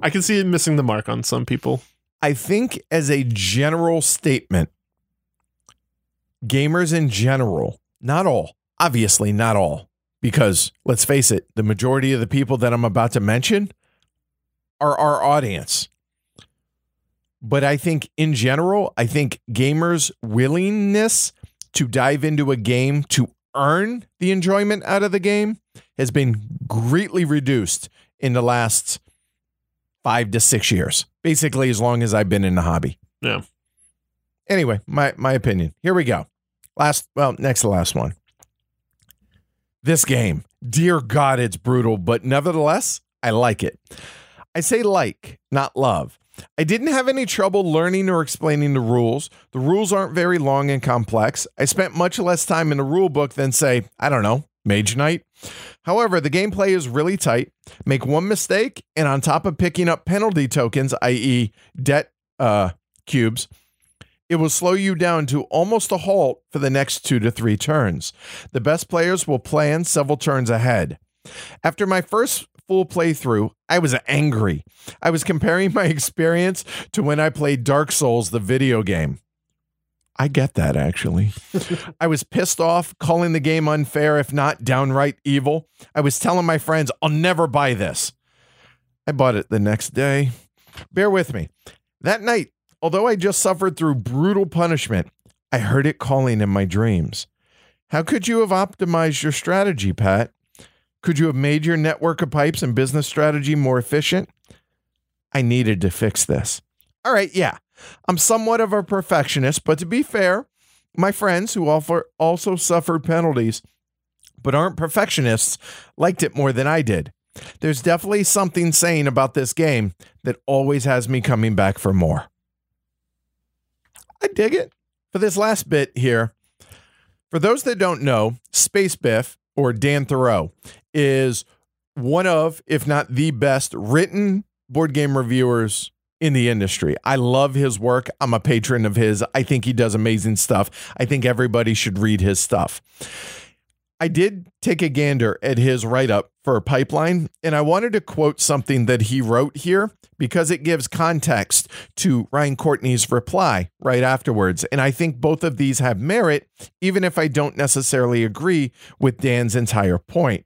I can see it missing the mark on some people. I think as a general statement, gamers in general, not all, obviously not all, because let's face it, the majority of the people that I'm about to mention are our audience. But I think in general, I think gamers' willingness to dive into a game to earn the enjoyment out of the game has been greatly reduced in the last five to six years, basically as long as I've been in the hobby. Yeah. Anyway, my my opinion. Here we go. Last, well, next to last one. This game, dear God, it's brutal, but nevertheless, I like it. I say like, not love. I didn't have any trouble learning or explaining the rules. The rules aren't very long and complex. I spent much less time in the rule book than, say, I don't know, Mage Knight. However, the gameplay is really tight. Make one mistake, and on top of picking up penalty tokens, i.e., debt uh, cubes, it will slow you down to almost a halt for the next two to three turns. The best players will plan several turns ahead. After my first full playthrough, I was angry. I was comparing my experience to when I played Dark Souls, the video game. I get that actually. I was pissed off, calling the game unfair, if not downright evil. I was telling my friends, I'll never buy this. I bought it the next day. Bear with me. That night, although I just suffered through brutal punishment, I heard it calling in my dreams. How could you have optimized your strategy, Pat? Could you have made your network of pipes and business strategy more efficient? I needed to fix this. All right, yeah. I'm somewhat of a perfectionist, but to be fair, my friends who also suffered penalties but aren't perfectionists liked it more than I did. There's definitely something saying about this game that always has me coming back for more. I dig it. For this last bit here, for those that don't know, Space Biff or Dan Thurot is one of, if not the best, written board game reviewers in the industry. I love his work. I'm a patron of his. I think he does amazing stuff. I think everybody should read his stuff. I did take a gander at his write up for Pipeline, and I wanted to quote something that he wrote here because it gives context to Ryan Courtney's reply right afterwards. And I think both of these have merit, even if I don't necessarily agree with Dan's entire point.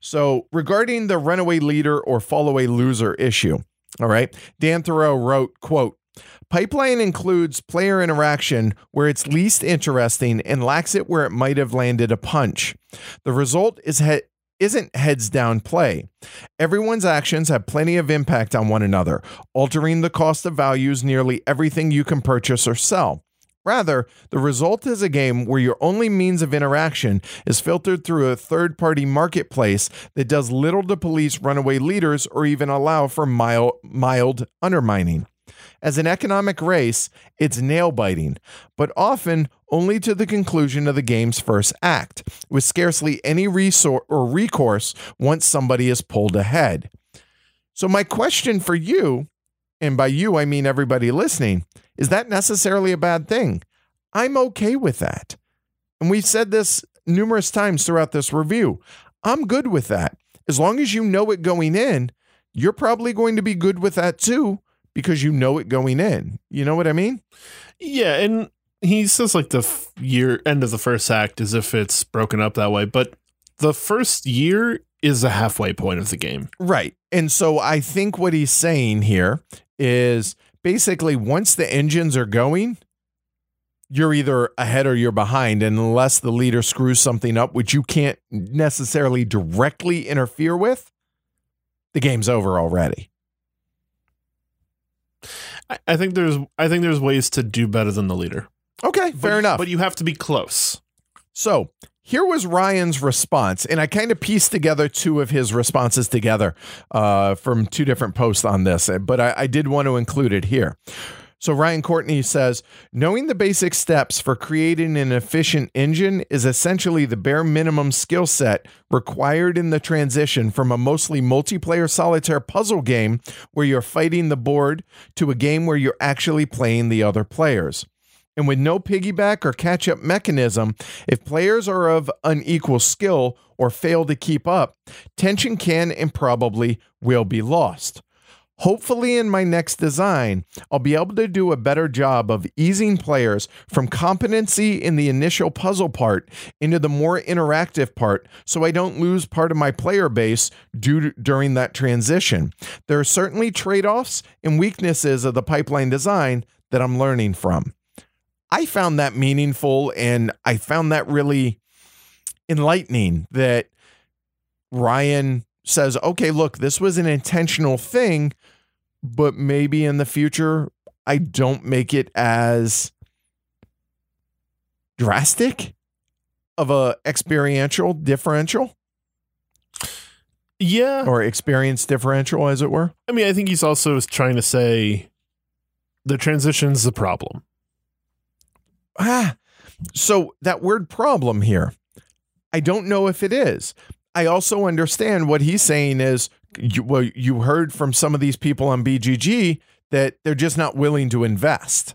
So, regarding the runaway leader or fallaway loser issue, all right, Dan Thurot wrote, quote, Pipeline includes player interaction where it's least interesting and lacks it where it might have landed a punch. The result is he- isn't heads down play. Everyone's actions have plenty of impact on one another, altering the cost of values nearly everything you can purchase or sell. Rather, the result is a game where your only means of interaction is filtered through a third party marketplace that does little to police runaway leaders or even allow for mild, mild undermining. As an economic race, it's nail biting, but often only to the conclusion of the game's first act, with scarcely any resor- or recourse once somebody is pulled ahead. So, my question for you, and by you I mean everybody listening, is that necessarily a bad thing? I'm okay with that. And we've said this numerous times throughout this review. I'm good with that. As long as you know it going in, you're probably going to be good with that too because you know it going in. You know what I mean? Yeah, and he says like the f- year end of the first act as if it's broken up that way, but the first year is a halfway point of the game. Right. And so I think what he's saying here is basically once the engines are going, you're either ahead or you're behind. And unless the leader screws something up, which you can't necessarily directly interfere with, the game's over already. I think there's I think there's ways to do better than the leader. Okay, fair but, enough. But you have to be close. So here was Ryan's response, and I kind of pieced together two of his responses together uh, from two different posts on this, but I, I did want to include it here. So Ryan Courtney says, knowing the basic steps for creating an efficient engine is essentially the bare minimum skill set required in the transition from a mostly multiplayer solitaire puzzle game where you're fighting the board to a game where you're actually playing the other players. And with no piggyback or catch up mechanism, if players are of unequal skill or fail to keep up, tension can and probably will be lost. Hopefully, in my next design, I'll be able to do a better job of easing players from competency in the initial puzzle part into the more interactive part so I don't lose part of my player base due during that transition. There are certainly trade offs and weaknesses of the pipeline design that I'm learning from. I found that meaningful and I found that really enlightening that Ryan says, okay, look, this was an intentional thing, but maybe in the future, I don't make it as drastic of a experiential differential. Yeah. Or experience differential, as it were. I mean, I think he's also trying to say the transition's the problem. Ah, so that word problem here, I don't know if it is. I also understand what he's saying is you, well, you heard from some of these people on BGG that they're just not willing to invest.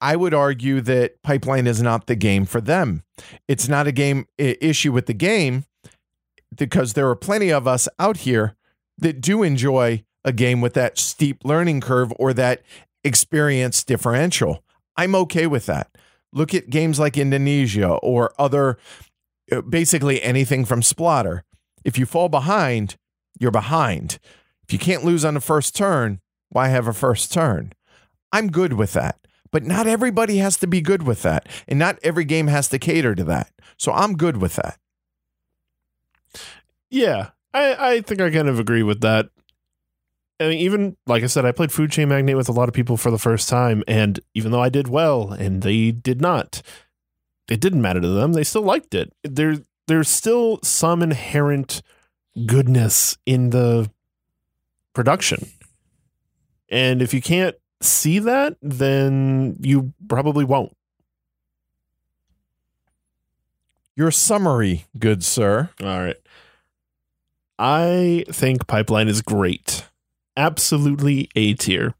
I would argue that Pipeline is not the game for them. It's not a game issue with the game because there are plenty of us out here that do enjoy a game with that steep learning curve or that experience differential. I'm okay with that. Look at games like Indonesia or other, uh, basically anything from Splotter. If you fall behind, you're behind. If you can't lose on the first turn, why have a first turn? I'm good with that. But not everybody has to be good with that. And not every game has to cater to that. So I'm good with that. Yeah, I, I think I kind of agree with that. I mean, even like I said, I played Food Chain Magnate with a lot of people for the first time, and even though I did well and they did not, it didn't matter to them. They still liked it. There, there's still some inherent goodness in the production, and if you can't see that, then you probably won't. Your summary, good sir. All right. I think Pipeline is great. Absolutely A tier.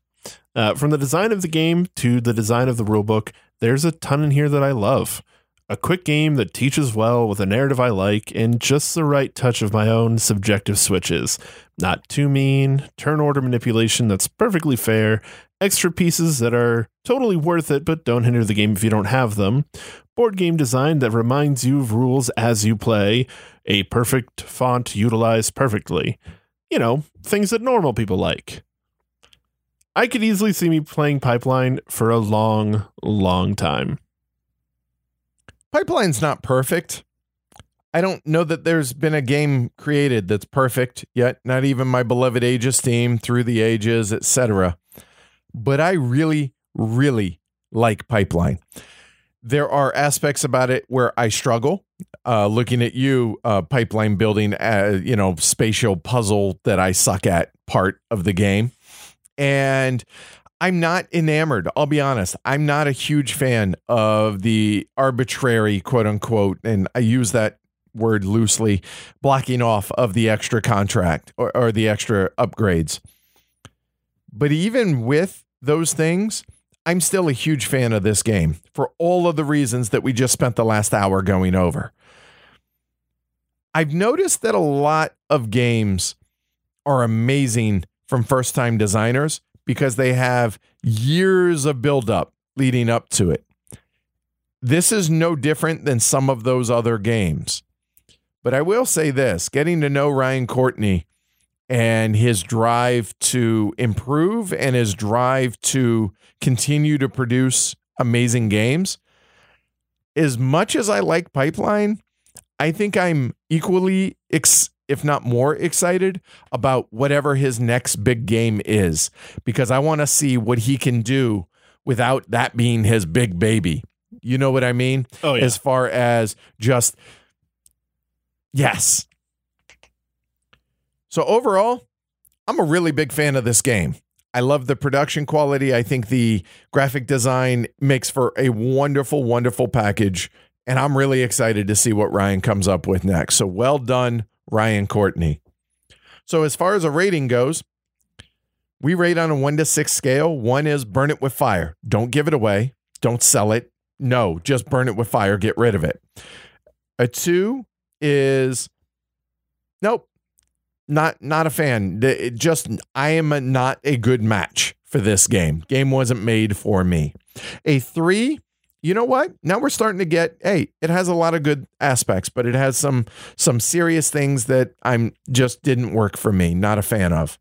Uh, from the design of the game to the design of the rulebook, there's a ton in here that I love. A quick game that teaches well with a narrative I like and just the right touch of my own subjective switches. Not too mean, turn order manipulation that's perfectly fair, extra pieces that are totally worth it but don't hinder the game if you don't have them, board game design that reminds you of rules as you play, a perfect font utilized perfectly. You know, things that normal people like. I could easily see me playing Pipeline for a long, long time. Pipeline's not perfect. I don't know that there's been a game created that's perfect yet, not even my beloved Age of Steam, Through the Ages, etc. But I really, really like Pipeline. There are aspects about it where I struggle. Uh, looking at you, uh, pipeline building, uh, you know, spatial puzzle that I suck at part of the game. And I'm not enamored. I'll be honest. I'm not a huge fan of the arbitrary, quote unquote, and I use that word loosely, blocking off of the extra contract or, or the extra upgrades. But even with those things, I'm still a huge fan of this game for all of the reasons that we just spent the last hour going over. I've noticed that a lot of games are amazing from first time designers because they have years of buildup leading up to it. This is no different than some of those other games. But I will say this getting to know Ryan Courtney and his drive to improve and his drive to continue to produce amazing games. As much as I like Pipeline, I think I'm equally, ex- if not more, excited about whatever his next big game is because I want to see what he can do without that being his big baby. You know what I mean? Oh, yeah. As far as just, yes, so overall, I'm a really big fan of this game. I love the production quality. I think the graphic design makes for a wonderful, wonderful package. And I'm really excited to see what Ryan comes up with next. So well done, Ryan Courtney. So, as far as a rating goes, we rate on a one to six scale. One is burn it with fire. Don't give it away. Don't sell it. No, just burn it with fire. Get rid of it. A two is nope not not a fan. It just I am a, not a good match for this game. Game wasn't made for me. A three. You know what? Now we're starting to get. Hey, it has a lot of good aspects, but it has some some serious things that I'm just didn't work for me. Not a fan of.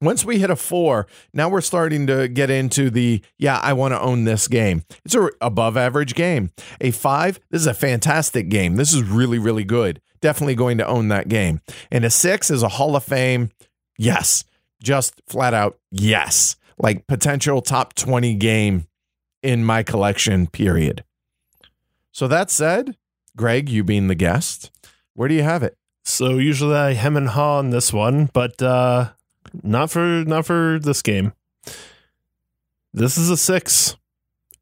Once we hit a four, now we're starting to get into the yeah, I want to own this game. It's a above average game. A five, this is a fantastic game. This is really, really good definitely going to own that game. And a six is a Hall of Fame. Yes. Just flat out, yes. Like potential top 20 game in my collection, period. So that said, Greg, you being the guest, where do you have it? So usually I hem and haw on this one, but uh not for not for this game. This is a six.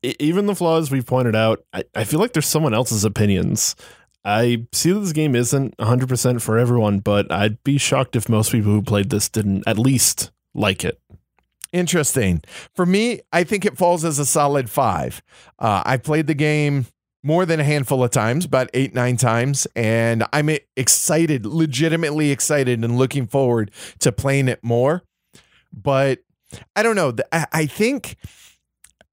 even the flaws we've pointed out, I, I feel like there's someone else's opinions. I see that this game isn't 100% for everyone, but I'd be shocked if most people who played this didn't at least like it. Interesting. For me, I think it falls as a solid five. Uh, I've played the game more than a handful of times, about eight, nine times, and I'm excited, legitimately excited, and looking forward to playing it more. But I don't know. I think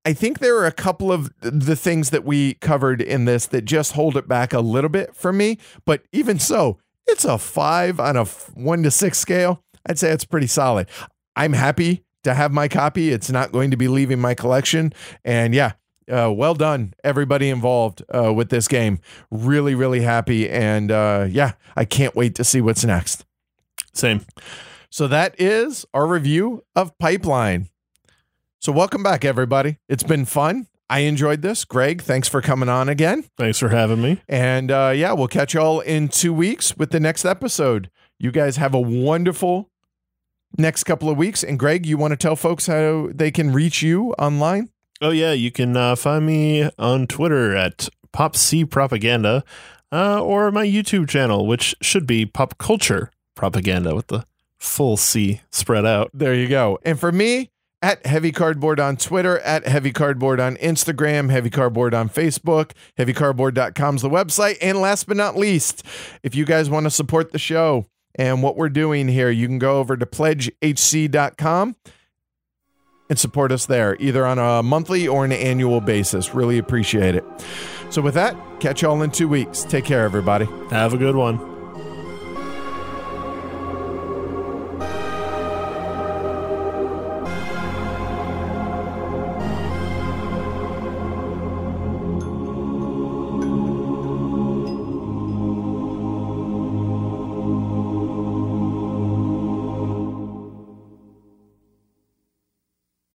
I think there are a couple of the things that we covered in this that just hold it back a little bit for me. But even so, it's a five on a one to six scale. I'd say it's pretty solid. I'm happy to have my copy. It's not going to be leaving my collection. And yeah, uh, well done, everybody involved uh, with this game. Really, really happy. And uh, yeah, I can't wait to see what's next. Same. So that is our review of Pipeline. So welcome back, everybody. It's been fun. I enjoyed this. Greg, thanks for coming on again. Thanks for having me. And uh, yeah, we'll catch y'all in two weeks with the next episode. You guys have a wonderful next couple of weeks. And Greg, you want to tell folks how they can reach you online? Oh yeah, you can uh, find me on Twitter at Pop C Propaganda, uh, or my YouTube channel, which should be Pop Culture Propaganda with the full C spread out. There you go. And for me, at Heavy Cardboard on Twitter, at Heavy Cardboard on Instagram, Heavy Cardboard on Facebook, HeavyCardboard.com is the website. And last but not least, if you guys want to support the show and what we're doing here, you can go over to pledgehc.com and support us there, either on a monthly or an annual basis. Really appreciate it. So, with that, catch y'all in two weeks. Take care, everybody. Have a good one.